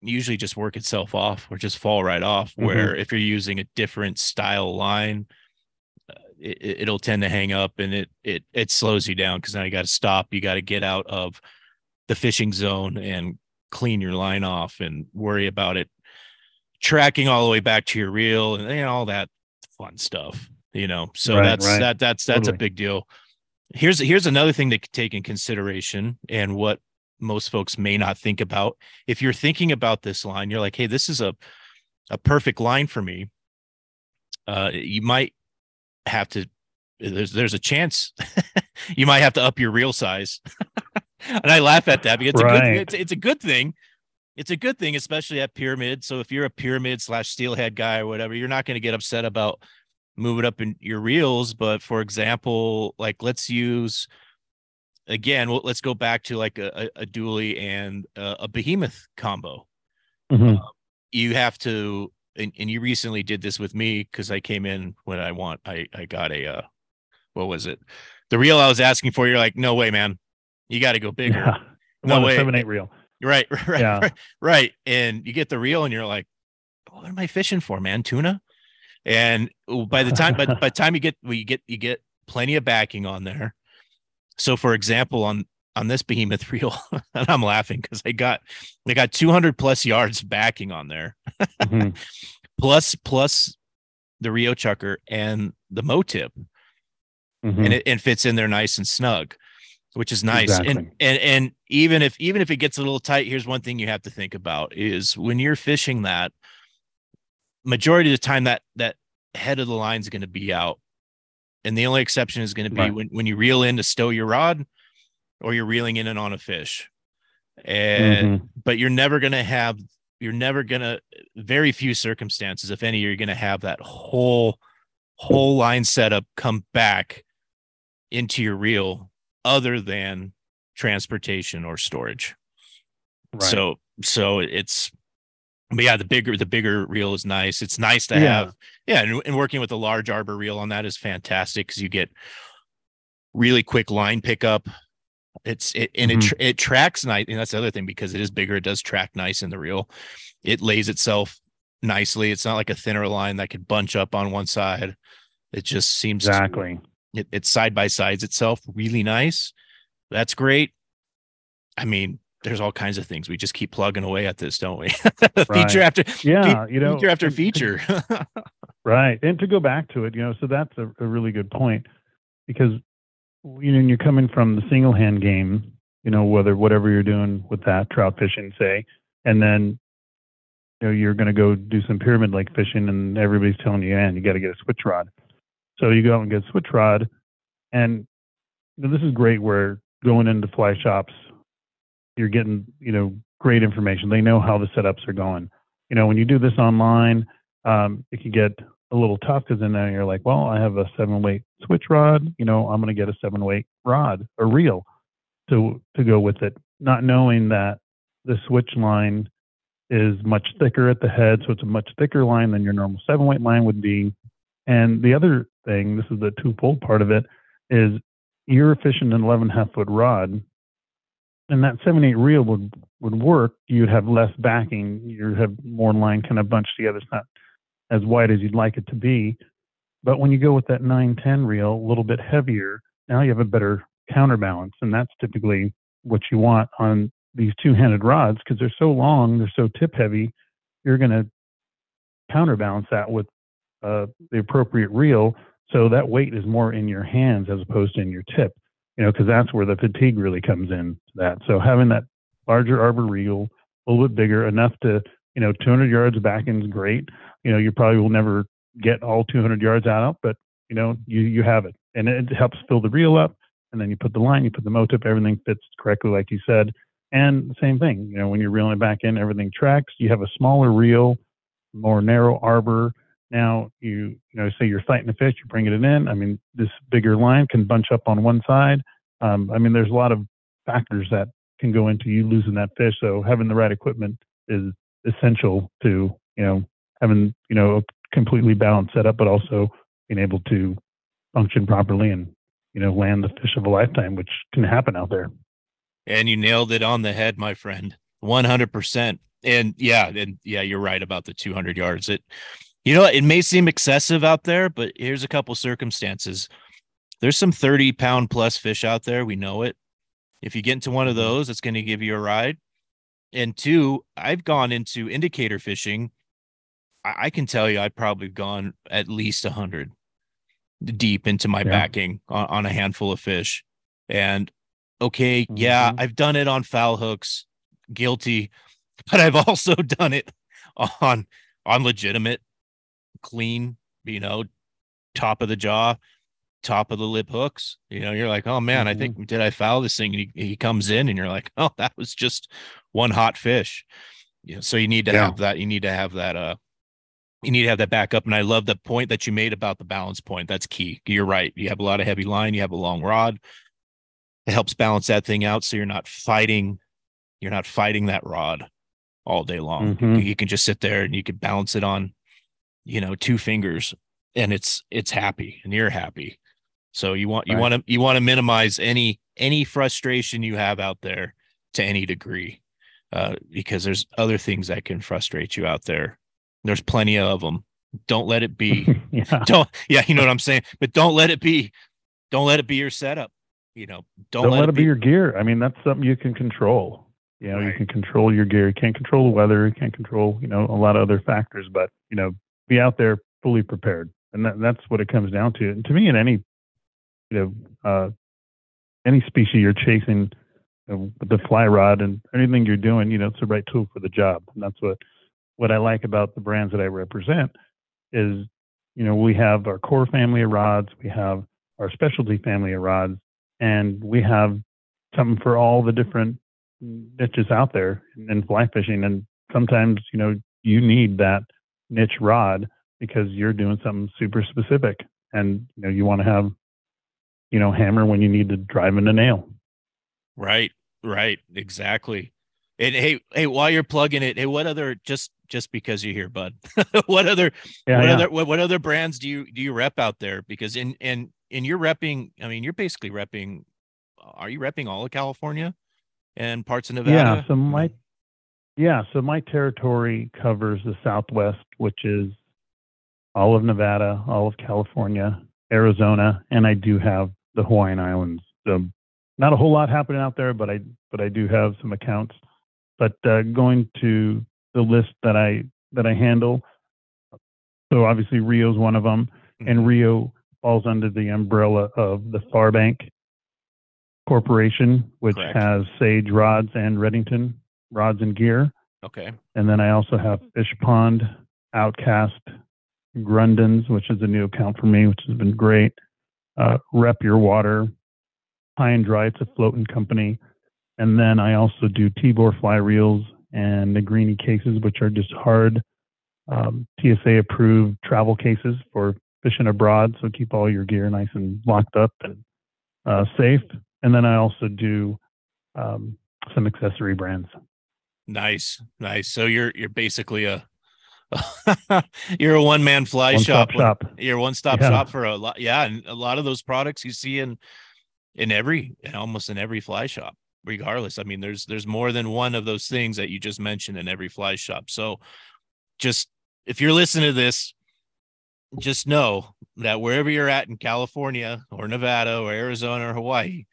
usually just work itself off or just fall right off. Mm-hmm. Where if you're using a different style line, it, will tend to hang up and it it it slows you down because now you got to stop. You got to get out of the fishing zone and clean your line off and worry about it tracking all the way back to your reel and all that fun stuff. You know, so right, that's right. that that's that's totally. a big deal. Here's here's another thing to take in consideration and what most folks may not think about. If you're thinking about this line, you're like, hey, this is a a perfect line for me. Uh, you might have to there's there's a chance (laughs) you might have to up your reel size. (laughs) and I laugh at that because it's right. a good it's, it's, a good thing. It's a good thing, especially at pyramid. So if you're a pyramid slash steelhead guy or whatever, you're not going to get upset about moving up in your reels. But for example, like let's use again, well, let's go back to like a, a, a dually and a, a behemoth combo. Mm-hmm. You have to and, and you recently did this with me because I came in when I want I I got a uh what was it? The reel I was asking for you're like no way man. You got to go bigger. Yeah. (laughs) no way. Seven eight reel. Right (laughs) right yeah. right, right. And you get the reel and you're like what am I fishing for man? Tuna? And by the time by, (laughs) by the time you get well, you get you get plenty of backing on there. So for example on on this behemoth (laughs) reel and i'm laughing because i got i got 200 plus yards backing on there mm-hmm. (laughs) plus plus the rio chucker and the mo tip mm-hmm. and it and fits in there nice and snug which is nice exactly. and and and even if even if it gets a little tight here's one thing you have to think about is when you're fishing that majority of the time that that head of the line is going to be out and the only exception is going to be right. when, when you reel in to stow your rod or you're reeling in and on a fish. And mm-hmm. but you're never gonna have you're never gonna very few circumstances, if any, you're gonna have that whole whole line setup come back into your reel other than transportation or storage. Right. So so it's but yeah, the bigger the bigger reel is nice. It's nice to yeah. have yeah, and, and working with a large arbor reel on that is fantastic because you get really quick line pickup it's it and mm-hmm. it it tracks nice, and that's the other thing because it is bigger. It does track nice in the reel. It lays itself nicely. It's not like a thinner line that could bunch up on one side. It just seems exactly. To, it, it side by sides itself really nice. That's great. I mean, there's all kinds of things. We just keep plugging away at this, don't we? (laughs) feature after yeah, you know, feature after feature. (laughs) right. And to go back to it, you know, so that's a, a really good point because you know, you're coming from the single hand game, you know, whether whatever you're doing with that trout fishing, say, and then you know you're going to go do some pyramid lake fishing, and everybody's telling you, and you got to get a switch rod. So you go out and get a switch rod, and you know, this is great. Where going into fly shops, you're getting you know great information. They know how the setups are going. You know, when you do this online, um, it can get a little tough because then now you're like, well, I have a seven weight switch rod. You know, I'm going to get a seven weight rod a reel to to go with it, not knowing that the switch line is much thicker at the head, so it's a much thicker line than your normal seven weight line would be. And the other thing, this is the two twofold part of it, is you're fishing an 11 half foot rod, and that seven eight reel would would work. You'd have less backing. You'd have more line kind of bunched together. It's not as wide as you'd like it to be. But when you go with that 910 reel, a little bit heavier, now you have a better counterbalance. And that's typically what you want on these two handed rods because they're so long, they're so tip heavy. You're going to counterbalance that with uh, the appropriate reel so that weight is more in your hands as opposed to in your tip. You know, because that's where the fatigue really comes in. That so having that larger arbor reel, a little bit bigger, enough to you know 200 yards back is great. You know, you probably will never get all 200 yards out, but you know you you have it, and it helps fill the reel up. And then you put the line, you put the mo tip, everything fits correctly, like you said. And same thing, you know, when you're reeling it back in, everything tracks. You have a smaller reel, more narrow arbor. Now you, you know, say you're fighting a fish, you're bringing it in. I mean, this bigger line can bunch up on one side. Um, I mean, there's a lot of factors that can go into you losing that fish. So having the right equipment is essential to, you know, having, you know, a completely balanced setup, but also being able to function properly and, you know, land the fish of a lifetime, which can happen out there. And you nailed it on the head, my friend. 100%. And yeah, and yeah, you're right about the 200 yards. It, you know, it may seem excessive out there, but here's a couple circumstances. There's some 30 pound plus fish out there. We know it. If you get into one of mm-hmm. those, it's going to give you a ride. And two, I've gone into indicator fishing. I, I can tell you, I've probably gone at least a 100 deep into my yeah. backing on, on a handful of fish. And okay, mm-hmm. yeah, I've done it on foul hooks, guilty, (laughs) but I've also (laughs) done it on on legitimate, clean, you know, top of the jaw, top of the lip hooks. You know, you're like, oh man, mm-hmm. I think did I foul this thing? And he, he comes in and you're like, oh, that was just one hot fish. You know, so you need to yeah. have that, you need to have that uh you need to have that backup. And I love the point that you made about the balance point. That's key. You're right. You have a lot of heavy line, you have a long rod. It helps balance that thing out so you're not fighting, you're not fighting that rod all day long. Mm-hmm. You can just sit there and you can balance it on, you know, two fingers and it's it's happy and you're happy. So you want you right. want to you want to minimize any any frustration you have out there to any degree. Uh, because there's other things that can frustrate you out there there's plenty of them. Don't let it be. (laughs) yeah. (laughs) Don't yeah, you know what I'm saying. But don't let it be. Don't let it be your setup. You know, don't, don't let, let, it be, your gear. I mean, that's something you can control. You know, right. you can control your gear. You can't control the weather. You can't control, you know, a lot of other factors. But you know, be out there fully prepared, and that, that's what it comes down to. And to me, in any, you know, uh, any species you're chasing, the fly rod and anything you're doing, you know, it's the right tool for the job. And that's what what I like about the brands that I represent is, you know, we have our core family of rods, we have our specialty family of rods, and we have something for all the different niches out there in fly fishing. And sometimes, you know, you need that niche rod because you're doing something super specific and you know you want to have you know hammer when you need to drive in a nail right right exactly and hey hey while you're plugging it hey what other just just because you're here, bud. (laughs) what other yeah, what yeah. other what, what other brands do you do you rep out there? Because in in in your repping, I mean, you're basically repping. Are you repping all of California and parts of Nevada? Yeah. So my yeah, so my territory covers the Southwest, which is all of Nevada, all of California, Arizona, and I do have the Hawaiian Islands. So not a whole lot happening out there, but I but I do have some accounts. But uh, going to the list that I that I handle. So obviously Rio is one of them, mm-hmm. and Rio falls under the umbrella of the Farbank Corporation, which Correct. has Sage rods and Redington rods and gear. Okay. And then I also have Fish Pond, Outcast, Grundens, which is a new account for me, which has been great. Uh, Rep Your Water, High and Dry, it's a floating company. And then I also do Tibor fly reels and Negrini cases, which are just hard um, TSA approved travel cases for fishing abroad. So keep all your gear nice and locked up and uh, safe. And then I also do um, some accessory brands. Nice, nice. So you're you're basically a (laughs) you're a one man fly one shop. shop. You're one stop yeah. shop for a lot. Yeah, and a lot of those products you see in in every almost in every fly shop regardless. I mean, there's there's more than one of those things that you just mentioned in every fly shop. So just if you're listening to this, just know that wherever you're at in California or Nevada or Arizona or Hawaii,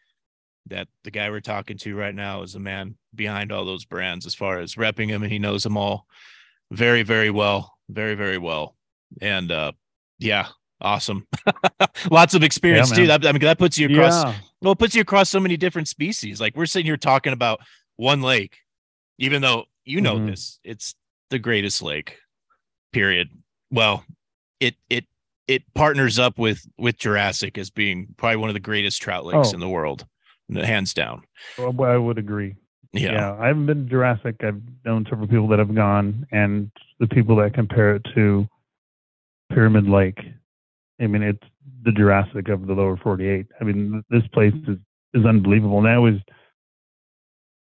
that the guy we're talking to right now is the man behind all those brands as far as repping them and he knows them all very, very well, very, very well. And uh Yeah, awesome. (laughs) Lots of experience Yeah, too. That, I mean, that puts you across. Yeah. Well, it puts you across so many different species. Like we're sitting here talking about one lake, even though you know Mhm. this, it's the greatest lake. Period. Well, it it it partners up with with Jurassic as being probably one of the greatest trout lakes Oh. in the world, hands down. Well, I would agree. Yeah. Yeah. I haven't been to Jurassic. I've known several people that have gone, and the people that compare it to Pyramid Lake. I mean, it's the Jurassic of the lower 48. I mean, this place is, is unbelievable. And that was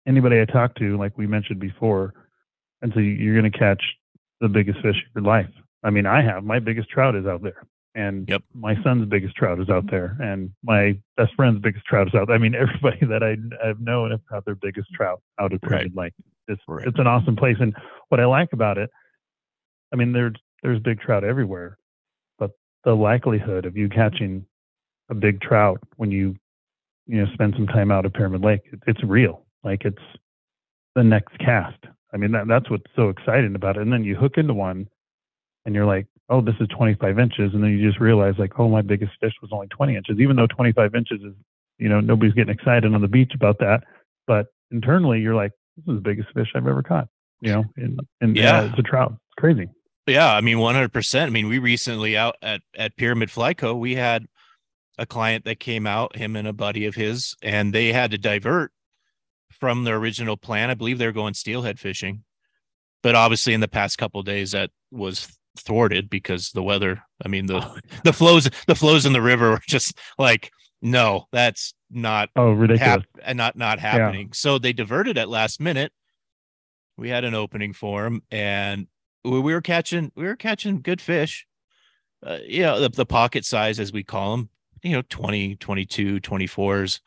anybody I talked to, like we mentioned before, and so you- you're going to catch the biggest fish of your life. I mean, I have my biggest trout is out there, and Yep. my son's biggest trout is out there, and my best friend's biggest trout is out there. I mean, (laughs) everybody that I, I've known have caught their biggest trout out of Right. Pyramid Lake. It's Right. it's an awesome place, and what I like about it, I mean, there's there's big trout everywhere, the likelihood of you catching a big trout when you you know spend some time out at Pyramid Lake, it, it's real. Like it's the next cast. I mean, that, that's what's so exciting about it. And then you hook into one, and you're like, oh, this is 25 inches, and then you just realize like, oh, my biggest fish was only 20 inches, even though 25 inches is, you know, nobody's getting excited on the beach about that, but internally you're like, this is the biggest fish I've ever caught. You know, and and Yeah. uh, it's a trout. It's crazy. Yeah, I mean, one hundred percent. I mean, we recently out at at Pyramid Flyco, we had a client that came out, him and a buddy of his, and they had to divert from their original plan. I believe they were going steelhead fishing, but obviously, in the past couple of days, that was thwarted because the weather. I mean, the oh. (laughs) the flows the flows in the river were just like, no, that's not Oh, ridiculous. hap- and not not happening. So they diverted at last minute. We had an opening for them, and we we were catching we were catching good fish. Uh, you know, the, the pocket size as we call them, you know, 20, 22, 24s,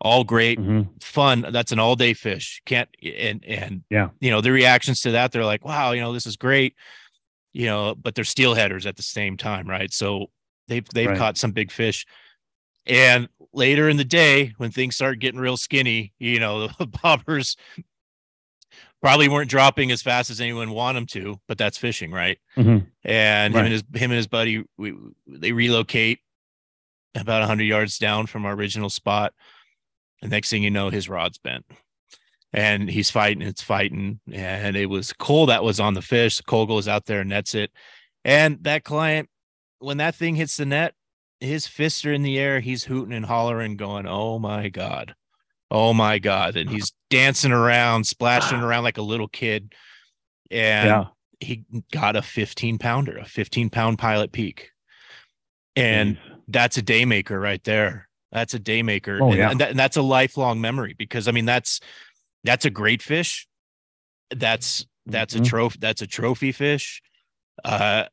all great, Mhm. fun. That's an all day fish. Can't and and Yeah. you know, the reactions to that, they're like, wow, you know, this is great. You know, but they're steelheaders at the same time, right? So they've they've Right. caught some big fish. And later in the day, when things start getting real skinny, you know, (laughs) the bobbers probably weren't dropping as fast as anyone want them to, but that's fishing, right? Mhm. And him and his him and his buddy, we they relocate about hundred yards down from our original spot. And next thing you know, his rod's bent. And he's fighting, it's fighting. And it was Cole that was on the fish. Cole goes out there and nets it. And that client, when that thing hits the net, his fists are in the air. He's hooting and hollering, going, Oh my God. Oh my God. And he's dancing around, splashing around like a little kid. And yeah. he got a 15 pounder, a 15 pound pilot peak. And Jeez. that's a day maker right there. That's a day maker. Oh, and, yeah. and, that, and that's a lifelong memory because I mean that's that's a great fish. That's that's a Mhm. trophy that's a trophy fish. Uh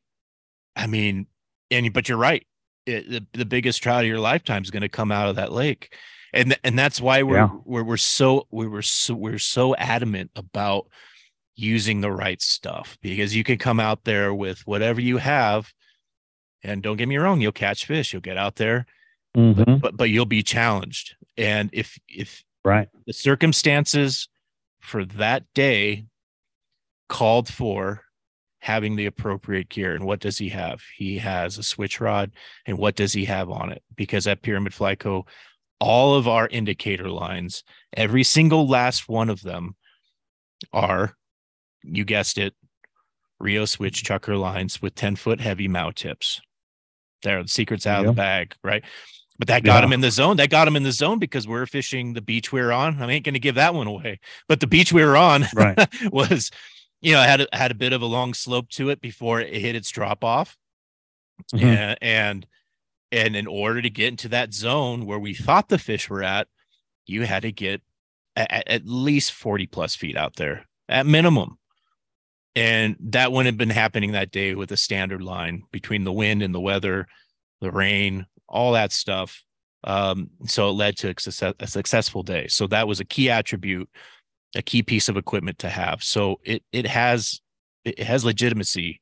I mean, and but you're right. It, the, the biggest trout of your lifetime is going to come out of that lake. And th- and that's why we're Yeah. we're we're so we were so we're so adamant about using the right stuff because you can come out there with whatever you have and don't get me wrong you'll catch fish you'll get out there Mhm. but but you'll be challenged and if if Right. the circumstances for that day called for having the appropriate gear and what does he have he has a switch rod and what does he have on it because at pyramid flyco all of our indicator lines every single last one of them are you guessed it rio switch chucker lines with 10 foot heavy mo tips there the secret's out of the bag right but that got Yeah. him in the zone. That got him in the zone because we're fishing the beach we are on. I ain't going to give that one away. But the beach we were on Right. (laughs) was, you know, had a, had a bit of a long slope to it before it hit its drop off. Mhm. And, and and in order to get into that zone where we thought the fish were at, you had to get at, at least 40 plus feet out there at minimum. And that wouldn't have been happening that day with a standard line between the wind and the weather, the rain, all that stuff. Um, so it led to a, success, a successful day. So that was a key attribute, a key piece of equipment to have. So it it has it has legitimacy,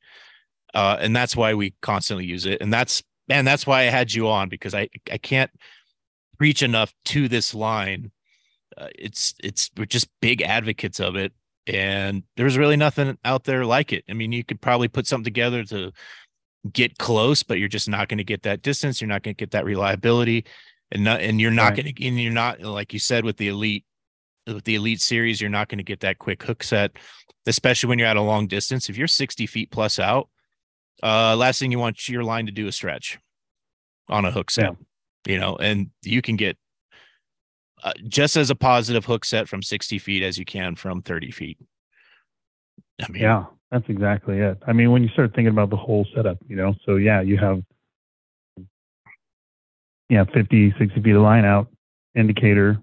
uh, and that's why we constantly use it. And that's man, that's why I had you on because I I can't preach enough to this line. Uh, it's it's we're just big advocates of it, and there's really nothing out there like it. I mean, you could probably put something together to get close, but you're just not going to get that distance. You're not going to get that reliability, and not, and you're not Right. going to, and you're not like you said with the elite, with the elite series, you're not going to get that quick hook set, especially when you're at a long distance. If you're 60 feet plus out, uh, last thing you want your line to do is stretch on a hook set, you know, and you can get uh, just as a positive hook set from 60 feet as you can from 30 feet. I mean, Yeah, that's exactly it. I mean, when you start thinking about the whole setup, you know, so yeah, you have, yeah, 50, 60 feet of line out indicator,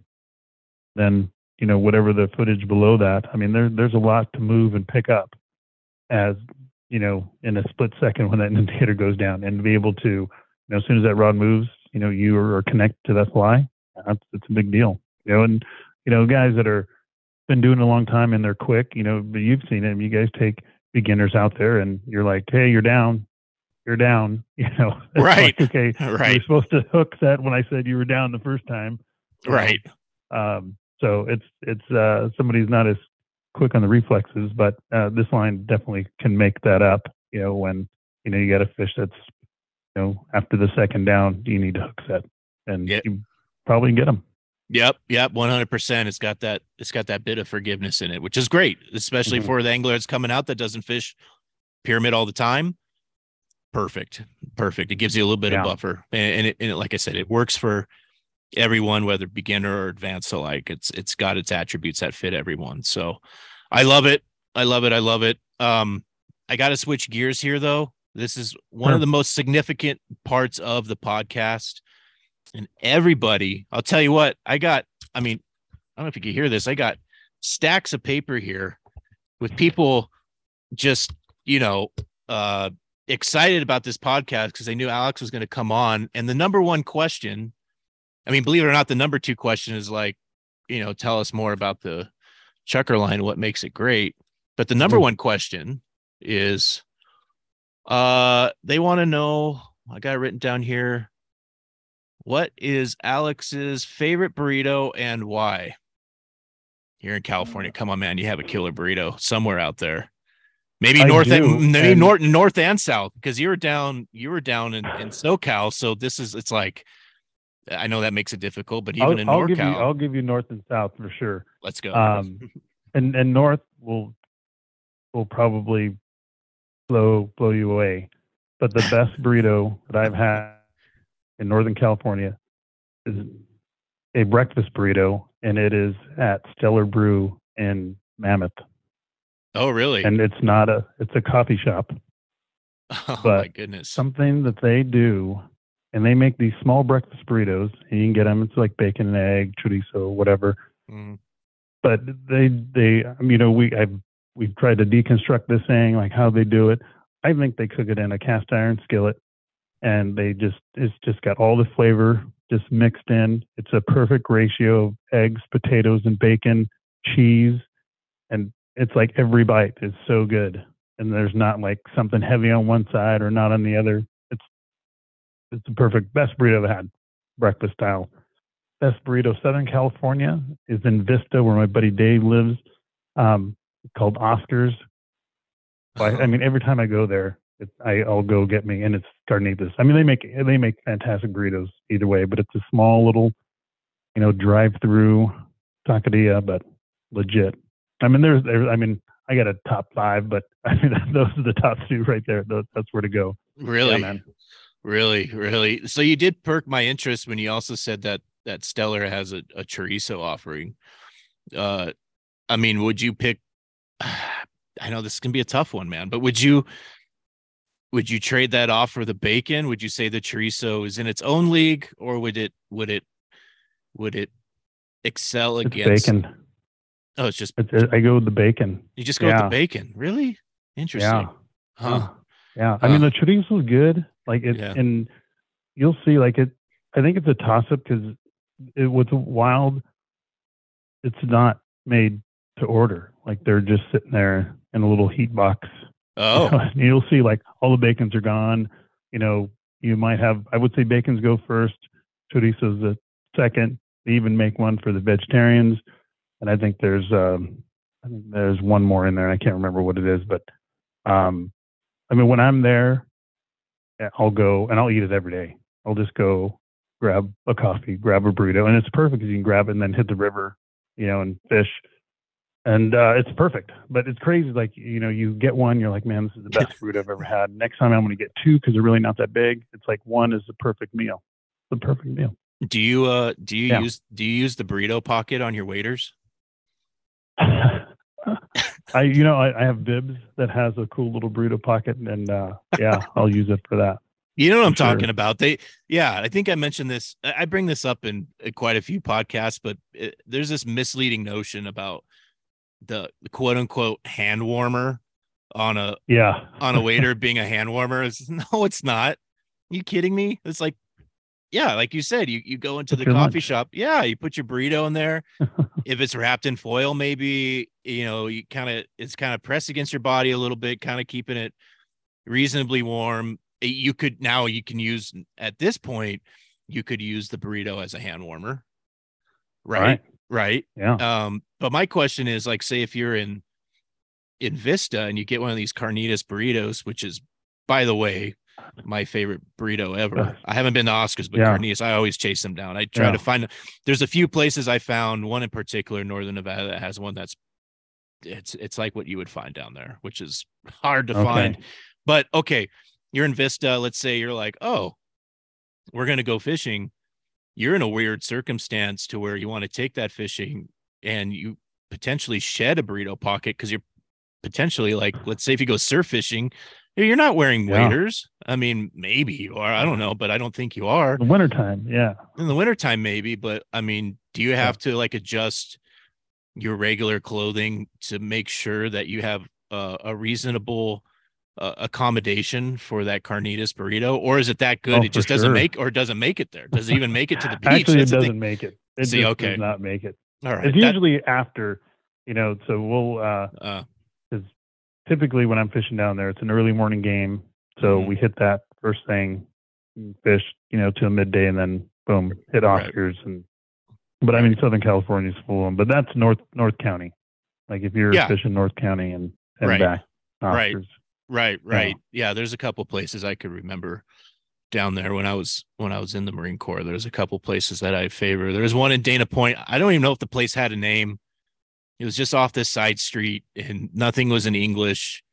then, you know, whatever the footage below that. I mean, there, there's a lot to move and pick up as, you know, in a split second when that (laughs) indicator goes down and to be able to, you know, as soon as that rod moves, you know, you are connected to that fly. That's, it's a big deal, you know, and, you know, guys that are, been doing it a long time and they're quick, you know, but you've seen it. You guys take beginners out there and you're like, hey, you're down, you're down, (laughs) you know. Right. like, okay, (laughs) right, you're supposed to hook that when I said you were down the first time. right. Um, so it's it's uh, somebody's not as quick on the reflexes, but uh, this line definitely can make that up. You know, when you know you got a fish that's you know after the second down, you need to hook set, and Yeah. you probably get them. Yep, yep, one hundred percent. It's got that. It's got that bit of forgiveness in it, which is great, especially Mhm. for the angler that's coming out that doesn't fish pyramid all the time. Perfect, perfect. It gives you a little bit Yeah. of buffer, and, and, it, and it, like I said, it works for everyone, whether beginner or advanced alike. It's it's got its attributes that fit everyone. So, I love it. I love it. I love it. Um, I got to switch gears here though. This is one Sure. of the most significant parts of the podcast. And everybody, I'll tell you what, I got, I mean, I don't know if you can hear this. I got stacks of paper here with people just, you know, uh excited about this podcast because they knew Alex was going to come on. And the number one question, I mean, believe it or not, the number two question is like, you know, tell us more about the chucker line, what makes it great. But the number Mhm. one question is uh they want to know, I got it written down here. What is Alex's favorite burrito and why? Here in California, come on, man, you have a killer burrito somewhere out there. Maybe I north, do, and, maybe and- north, north and south, because you were down, you were down in, in SoCal. So this is, it's like, I know that makes it difficult, but even I'll, in I'll give you I'll give you north and south for sure. let's go. Um, and and north will will probably blow blow you away. But the best (laughs) burrito that I've had in Northern California is a breakfast burrito, and it is at Stellar Brew in Mammoth. oh, really? And it's not a it's a coffee shop. (laughs) oh my goodness. Something that they do, and they make these small breakfast burritos, and you can get them. It's like bacon and egg, chorizo, whatever Mm, but they they you know we I've we've tried to deconstruct this thing like how they do it. I think they cook it in a cast iron skillet, and they just it's just got all the flavor just mixed in. It's a perfect ratio of eggs, potatoes, and bacon, cheese, and it's like every bite is so good. And there's not like something heavy on one side or not on the other. It's the perfect best burrito I've had, breakfast style. Best burrito southern california is in vista where my buddy dave lives um called oscars. So I, I mean every time i go there it, I, i'll go get me and it's carnitas i mean they make they make fantastic burritos either way but it's a small little you know drive through taqueria but legit. I mean there's, there's i mean i got a top five but (laughs) i mean (laughs) those are the top two right there. Those, that's where to go. Really? yeah man Really, really. So you did perk my interest when you also said that that Stellar has a, a chorizo offering. Uh, I mean, would you pick? (sighs) I know this can be a tough one, man, but would you? Would you trade that off for the bacon? Would you say the chorizo is in its own league, or would it? Would it? Would it excel it's against? bacon Oh, it's just it's, i go with the bacon you just go with the bacon. Really interesting. yeah Huh. Huh. Yeah, I mean the chorizo is good. Like it, Yeah. and you'll see. Like it, I think it's a toss up because it was wild. It's not made to order. Like they're just sitting there in a little heat box. (laughs) Oh, and you'll see like all the bacons are gone. You know, you might have. I would say bacons go first. Chorizo's the second. They even make one for the vegetarians, and I think there's um, I think there's one more in there. I can't remember what it is, but um, I mean, when I'm there, I'll go and I'll eat it every day. I'll just go grab a coffee, grab a burrito, and it's perfect because you can grab it and then hit the river, you know, and fish. And uh, it's perfect, but it's crazy. Like you know, you get one, you're like, man, this is the best food I've ever had. Next time I'm going to get two because they're really not that big. It's like one is the perfect meal, the perfect meal. Do you uh do you yeah. use do you use the burrito pocket on your waiters? (laughs) (laughs) I you know I, I, have bibs that has a cool little burrito pocket and uh yeah (laughs) I'll use it for that. You know what I'm talking about. They, yeah, I think I mentioned this. I bring this up in, quite a few podcasts, but it, there's this misleading notion about the, the quote unquote hand warmer on a yeah on a waiter (laughs) being a hand warmer. It's, (laughs) no, it's not. Are you kidding me? It's like, yeah, like you said, you you go into the coffee lunch. shop. Yeah, you put your burrito in there. (laughs) if it's wrapped in foil, maybe you know you kind of it's kind of pressed against your body a little bit, kind of keeping it reasonably warm you could now you can use at this point you could use the burrito as a hand warmer right right, right. yeah um but my question is like say if you're in in vista and you get one of these carnitas burritos which is by the way my favorite burrito ever i haven't been to oscars but yeah. carnitas i always chase them down i try yeah. to find there's a few places i found one in particular northern nevada that has one that's it's it's like what you would find down there which is hard to okay. find but okay you're in Vista, let's say you're like, oh, we're going to go fishing. You're in a weird circumstance to where you want to take that fishing and you potentially shed a burrito pocket because you're potentially like, let's say if you go surf fishing, you're not wearing waders. Yeah. I mean, maybe you are. I don't know, but I don't think you are. In the wintertime, yeah. In the wintertime, maybe. But I mean, do you have to like adjust your regular clothing to make sure that you have uh, a reasonable uh, accommodation for that carnitas burrito, or is it that good? Oh, it just doesn't sure. make, or doesn't make it there. Does it even make it to the (laughs) beach? Actually, That's it doesn't make it. It See, okay. does not make it. All right. It's that, usually after, you know. So we'll, uh, uh, typically when I'm fishing down there, it's an early morning game. So mm-hmm. we hit that first thing, fish, you know, till midday, and then boom, hit Oscars right. and. But I mean, Southern California is full of them. But that's North North County. Like if you're yeah. fishing North County and and right. back, Oscars. right. Right, right. Yeah. yeah, there's a couple places I could remember down there when I was when I was in the Marine Corps. There's a couple places that I favor. There's one in Dana Point. I don't even know if the place had a name. It was just off this side street and nothing was in English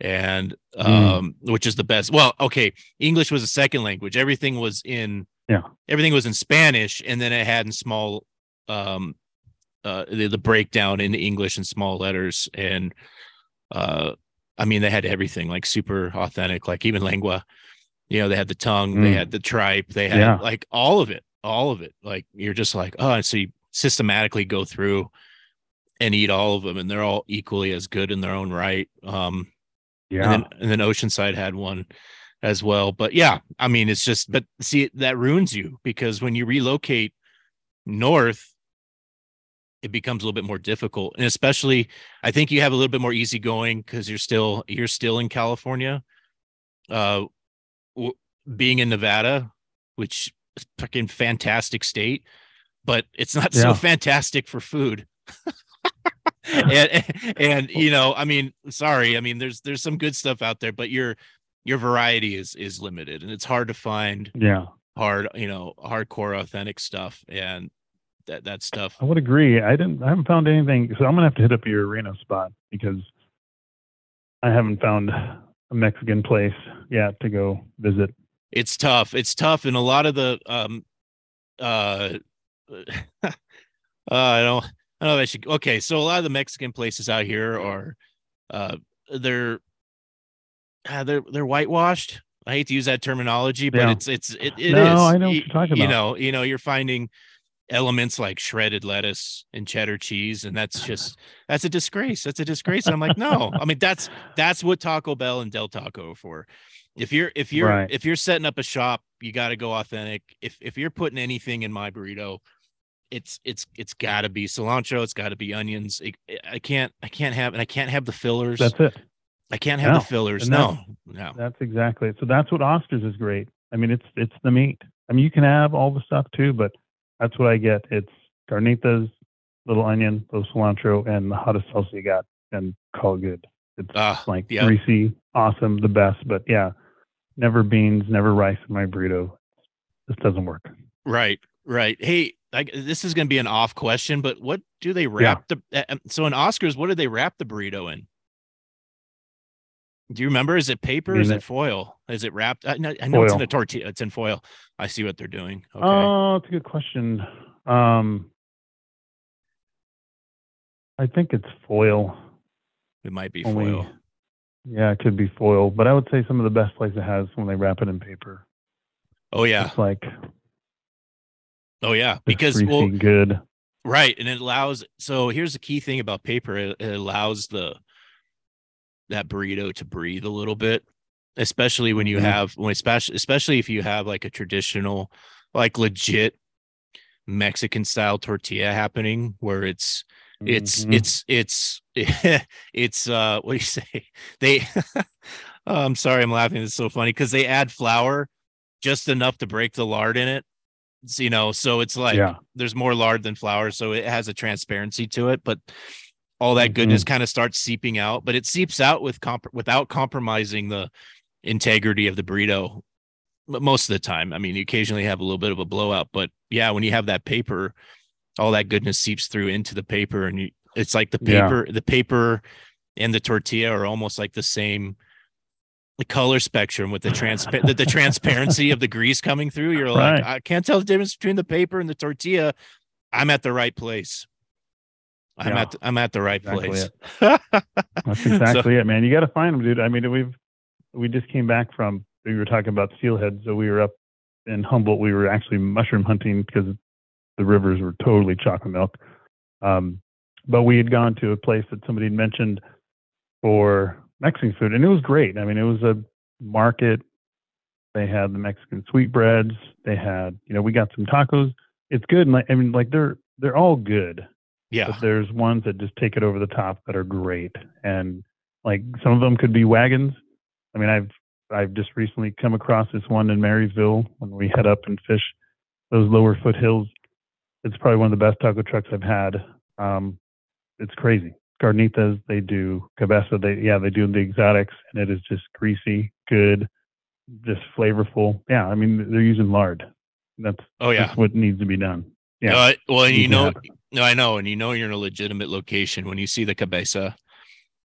and hmm. um mm. which is the best. Well, okay, English was a second language. Everything was in yeah. Everything was in Spanish and then it had in small um uh the, the breakdown in English and small letters and uh I mean, they had everything like super authentic, like even lengua. You know, they had the tongue, mm. they had the tripe, they had yeah. like all of it, all of it. Like you're just like, oh, and so you systematically go through and eat all of them, and they're all equally as good in their own right. Um, yeah. And then, and then Oceanside had one as well. But yeah, I mean, it's just, but see, that ruins you because when you relocate north, it becomes a little bit more difficult and especially i think you have a little bit more easygoing because you're still you're still in california uh w- being in nevada which is fucking fantastic state but it's not yeah. so fantastic for food (laughs) and, (laughs) and you know i mean sorry i mean there's there's some good stuff out there but your your variety is is limited and it's hard to find yeah hard you know hardcore authentic stuff and that that stuff. I would agree. I didn't. I haven't found anything. So I'm gonna have to hit up your arena spot because I haven't found a Mexican place yet to go visit. It's tough. It's tough, and a lot of the um uh, (laughs) uh I don't. I don't know if I should. Okay, so a lot of the Mexican places out here are, uh, they're, uh, they're they're whitewashed. I hate to use that terminology, but yeah. it's it's it, it no, is. I know what you're talking about. You know, you know, you're finding elements like shredded lettuce and cheddar cheese and that's just that's a disgrace that's a disgrace and i'm like no i mean that's that's what taco bell and del taco are for if you're if you're right. if you're setting up a shop you got to go authentic if if you're putting anything in my burrito it's it's it's got to be cilantro it's got to be onions it, i can't i can't have and i can't have the fillers that's it i can't have no. the fillers no no that's exactly it so that's what oscars is great i mean it's it's the meat i mean you can have all the stuff too but that's what I get. It's carnitas, little onion, little cilantro, and the hottest salsa you got, and call it good. It's uh, like yeah. greasy, awesome, the best. But yeah, never beans, never rice in my burrito. This doesn't work. Right, right. Hey, I, this is going to be an off question, but what do they wrap yeah. the? Uh, so in Oscars, what do they wrap the burrito in? Do you remember? Is it paper? Is it foil? Is it wrapped? I know, I know it's in a tortilla. It's in foil. I see what they're doing. Okay. Oh, it's a good question. Um, I think it's foil. It might be Only, foil. Yeah, it could be foil, but I would say some of the best place it has when they wrap it in paper. Oh yeah, it's like. Oh yeah, because well, good. Right, and it allows. So here's the key thing about paper: it, it allows the that burrito to breathe a little bit, especially when you mm-hmm. have when especially especially if you have like a traditional, like legit Mexican style tortilla happening where it's it's mm-hmm. it's it's (laughs) it's uh what do you say? They (laughs) oh, I'm sorry, I'm laughing. It's so funny because they add flour just enough to break the lard in it. So, you know, so it's like yeah. there's more lard than flour, so it has a transparency to it, but all that goodness mm-hmm. kind of starts seeping out, but it seeps out with comp- without compromising the integrity of the burrito. But most of the time, I mean, you occasionally have a little bit of a blowout, but yeah, when you have that paper, all that goodness seeps through into the paper, and you, it's like the paper, yeah. the paper and the tortilla are almost like the same color spectrum with the transpa- the, the transparency of the grease coming through. You're like, right. I can't tell the difference between the paper and the tortilla. I'm at the right place. I'm yeah. at the, I'm at the right exactly place. (laughs) That's exactly so, it, man. You got to find them, dude. I mean, we've we just came back from we were talking about steelhead, so we were up in Humboldt. We were actually mushroom hunting because the rivers were totally chocolate milk. Um, but we had gone to a place that somebody had mentioned for Mexican food, and it was great. I mean, it was a market. They had the Mexican sweetbreads. They had, you know, we got some tacos. It's good. And like, I mean, like they're they're all good. Yeah. But there's ones that just take it over the top that are great. And like some of them could be wagons. I mean, I've I've just recently come across this one in Marysville when we head up and fish those lower foothills. It's probably one of the best taco trucks I've had. Um, it's crazy. Carnitas, they do cabeza, they yeah, they do the exotics, and it is just greasy, good, just flavorful. Yeah, I mean they're using lard. That's oh yeah, that's what needs to be done. Yeah. Uh, well, and you know, no, I know, and you know you're in a legitimate location when you see the cabeza.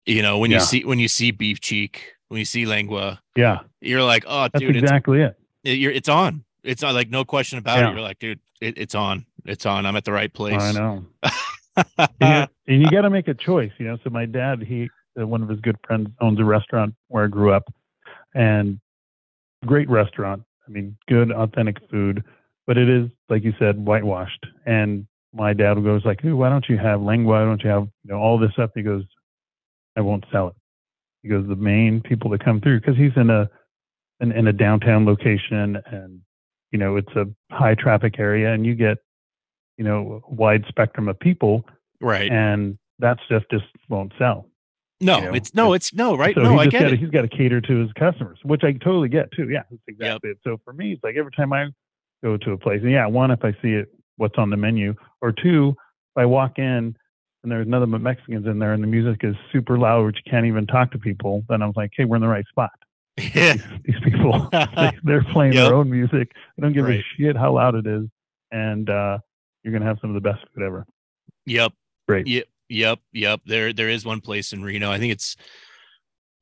You know when yeah. you see when you see beef cheek, when you see lengua. Yeah, you're like, oh, That's dude, exactly it. it. You're it's on. It's not like no question about yeah. it. You're like, dude, it, it's on. It's on. I'm at the right place. I know. (laughs) and you, (laughs) you got to make a choice, you know. So my dad, he uh, one of his good friends owns a restaurant where I grew up, and great restaurant. I mean, good authentic food, but it is like you said, whitewashed. And my dad goes like, "Why don't you have lengua? Why don't you have you know all this stuff?" He goes, "I won't sell it." He goes, "The main people that come through because he's in a in, in a downtown location and you know it's a high traffic area and you get you know wide spectrum of people, right? And that stuff just won't sell." No, you know? it's no, it's, it's no, right? So no, I get gotta, it. He's got to cater to his customers, which I totally get too. Yeah, that's exactly yep. it. So for me, it's like every time I go to a place, and yeah, one if I see it what's on the menu, or two, if I walk in and there's nothing but Mexicans in there and the music is super loud, which you can't even talk to people, then I'm like, hey, we're in the right spot. Yeah. These, these people, (laughs) they, are playing yep. their own music. They don't give right. a shit how loud it is, and uh, you're gonna have some of the best food ever. Yep. Great. Yep. Yep. Yep. There, there is one place in Reno. I think it's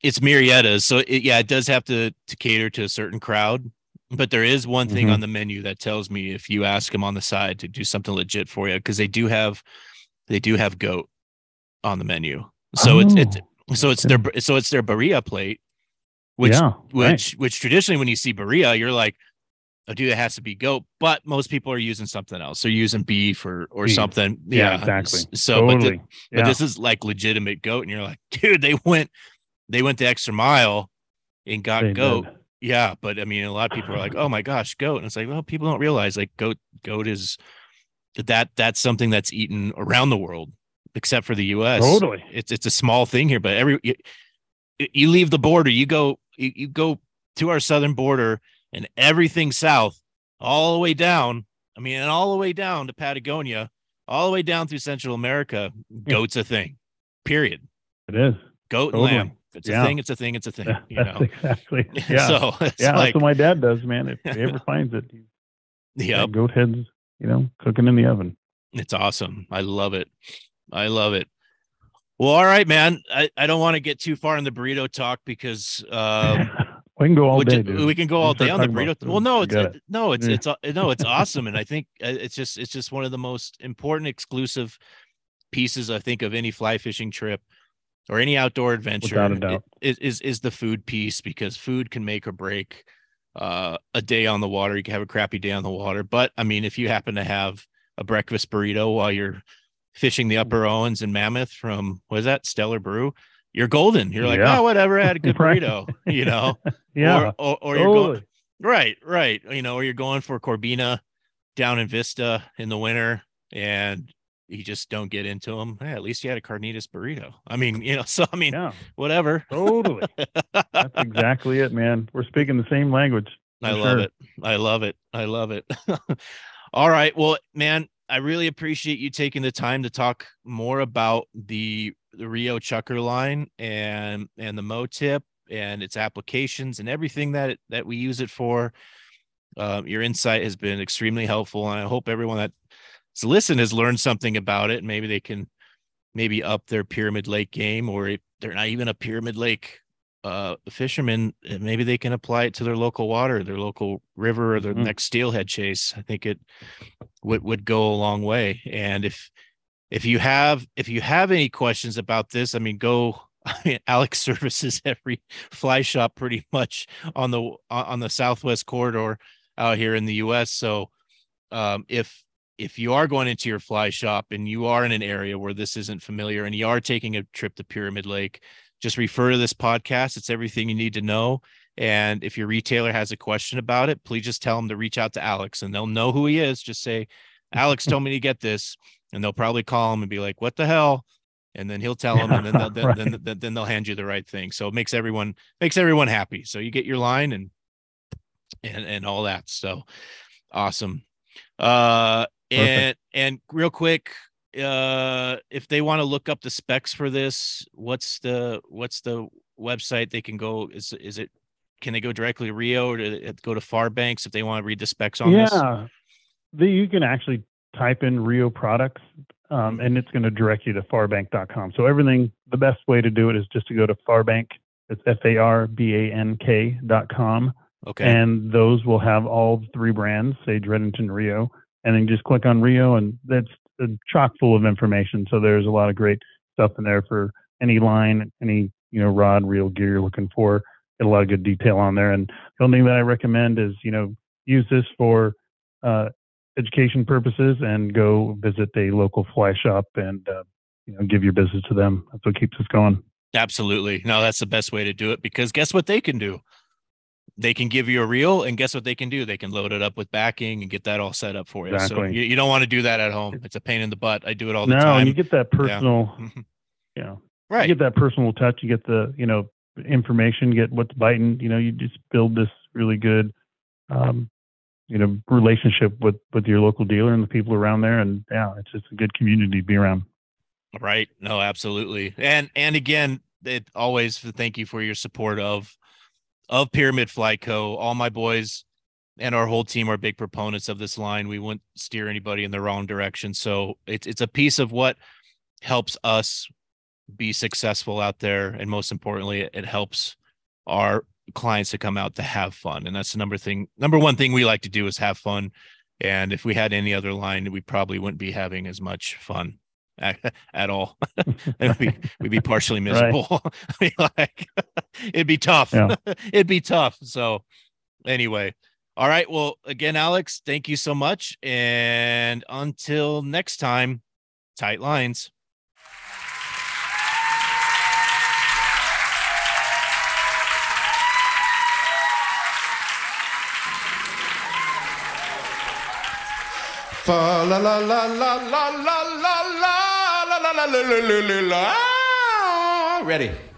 it's Murrieta's. So it, yeah, it does have to to cater to a certain crowd. But there is one thing mm-hmm. on the menu that tells me if you ask them on the side to do something legit for you, because they do have they do have goat on the menu. So oh, it's it's so it's their so it's their birria plate, which yeah, which right. which traditionally when you see birria, you're like, dude, it has to be goat. But most people are using something else. They're using beef or or beef. something. Yeah, yeah, exactly. So, totally. but, the, yeah. but this is like legitimate goat, and you're like, (laughs) dude, they went they went the extra mile and got they goat. Did. Yeah, but I mean, a lot of people are like, "Oh my gosh, goat!" And it's like, well, people don't realize like goat goat is that that's something that's eaten around the world, except for the U.S. Totally, it's it's a small thing here, but every you, you leave the border, you go you, you go to our southern border, and everything south, all the way down. I mean, and all the way down to Patagonia, all the way down through Central America, goat's a thing. Period. It is goat totally. and lamb. it's a thing, it's a thing, it's a thing. Yeah, (laughs) You that's know. exactly. (laughs) Yeah, so it's yeah. like, that's what my dad does, man. If he ever (laughs) finds it, yeah, goat heads, you know, cooking in the oven. it's awesome. I love it. I love it. Well, all right, man. I, I don't want to get too far in the burrito talk because um, we can go all day, we can go all day on the burrito. Well, no, it's uh, no, it's Yeah. it's no, it's awesome, and I think uh, it's just it's just one of the most important exclusive pieces I think of any fly fishing trip or any outdoor adventure. Without a doubt. is is is the food piece because food can make or break uh, a day on the water. You can have a crappy day on the water, but I mean, if you happen to have a breakfast burrito while you're fishing the Upper Owens and Mammoth from what is that Stellar Brew, you're golden. You're like, Yeah. oh, whatever, I had a (laughs) good burrito, you know. (laughs) Yeah, Or, or, or you're going totally. right, right. You know, or you're going for Corbina down in Vista in the winter, and you just don't get into them. Hey, at least you had a carnitas burrito. I mean, you know, (laughs) so I mean, yeah, whatever. totally. That's exactly it, man. We're speaking the same language. I love sure. it. I love it. I love it. All right. Well, man, I really appreciate you taking the time to talk more about the the Rio Chucker line and and the mo tip and its applications and everything that it, that we use it for. Um, your insight has been extremely helpful, and I hope everyone that's listened has learned something about it. Maybe they can maybe up their Pyramid Lake game, or if they're not even a Pyramid Lake uh fishermen uh, maybe they can apply it to their local water their local river or their Mhm. next steelhead chase i think it would would go a long way and if if you have if you have any questions about this i mean go (laughs) I mean, alex services (laughs) every fly shop pretty much on the on the southwest corridor out here in the us so um if if you are going into your fly shop and you are in an area where this isn't familiar and you are taking a trip to pyramid lake just refer to this podcast. It's everything you need to know. And if your retailer has a question about it, please just tell them to reach out to Alex and they'll know who he is. Just say, Alex (laughs) told me to get this. And they'll probably call him and be like, what the hell? And then he'll tell them, and then they'll, (laughs) then, Right. then, then, then they'll hand you the right thing. So it makes everyone makes everyone happy. So you get your line and and and all that. So awesome. Uh and and real quick, uh if they want to look up the specs for this what's the what's the website they can go is is it can they go directly to rio or they go to farbanks if they want to read the specs on this yeah, you can actually type in Rio products, um, Mhm. and it's going to direct you to farbank.com. So everything, the best way to do it is just to go to Farbank. It's F A R B A N K dot com, okay and those will have all three brands, say Redington Rio, and then just click on Rio, and that's uh, chock full of information. So there's a lot of great stuff in there for any line, any you know rod, reel, gear you're looking for. Get a lot of good detail on there. And the only thing that I recommend is you know use this for uh, education purposes and go visit a local fly shop and uh, you know give your business to them. That's what keeps us going. absolutely no that's the best way to do it because guess what they can do they can give you a reel and guess what they can do they can load it up with backing and get that all set up for you so you, you don't want to do that at home it's a pain in the butt i do it all the no, time and you get that personal, Mhm. you know, right you get that personal touch. You get the you know information. Get what's biting. You know, you just build this really good, um, you know, relationship with with your local dealer and the people around there. And yeah, it's just a good community to be around. Right. No, absolutely. And and again, it always thank you for your support of of Pyramid Fly Co. All my boys and our whole team are big proponents of this line. We wouldn't steer anybody in the wrong direction. So it's it's a piece of what helps us be successful out there. And most importantly, it helps our clients to come out to have fun. And that's the number thing number one thing we like to do is have fun. And if we had any other line, we probably wouldn't be having as much fun (laughs) at, at all. (laughs) (laughs) we'd, be, we'd be partially Right. miserable. I mean, like it'd be tough. Yeah. it'd be tough. So anyway, all right. Well, again, Alex, thank you so much. And until next time, tight lines. Fa la la la la la la la la la la la la la la. Ready.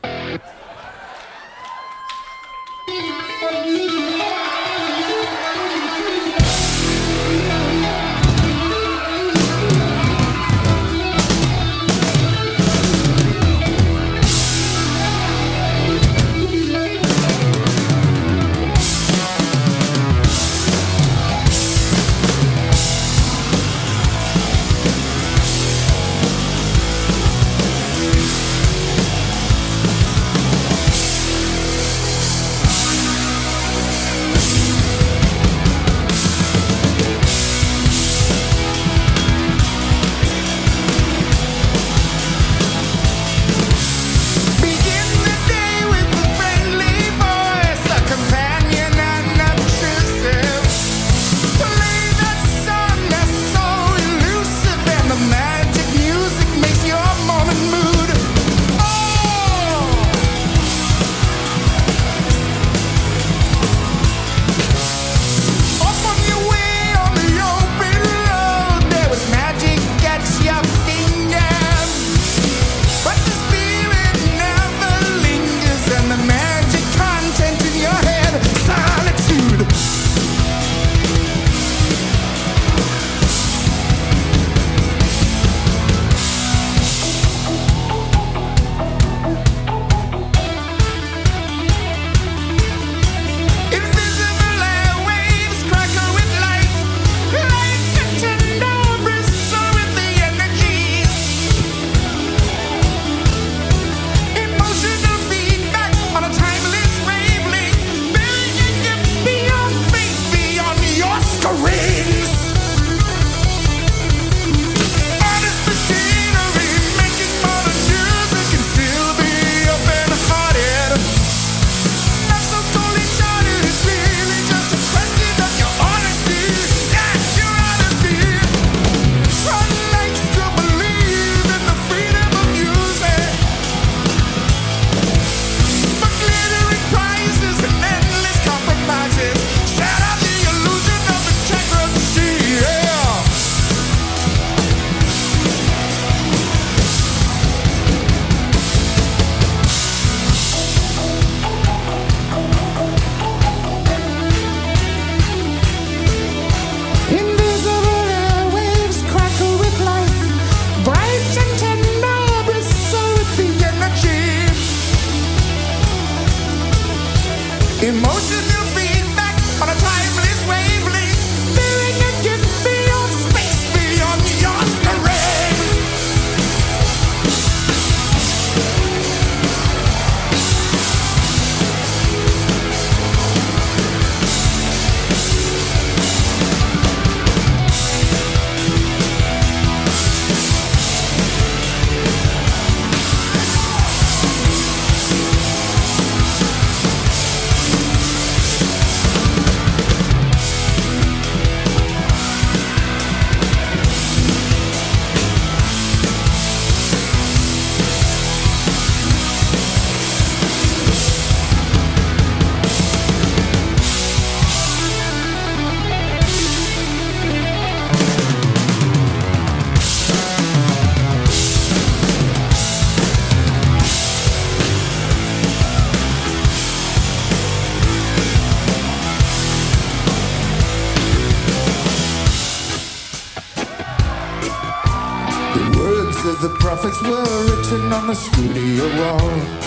Studio wall.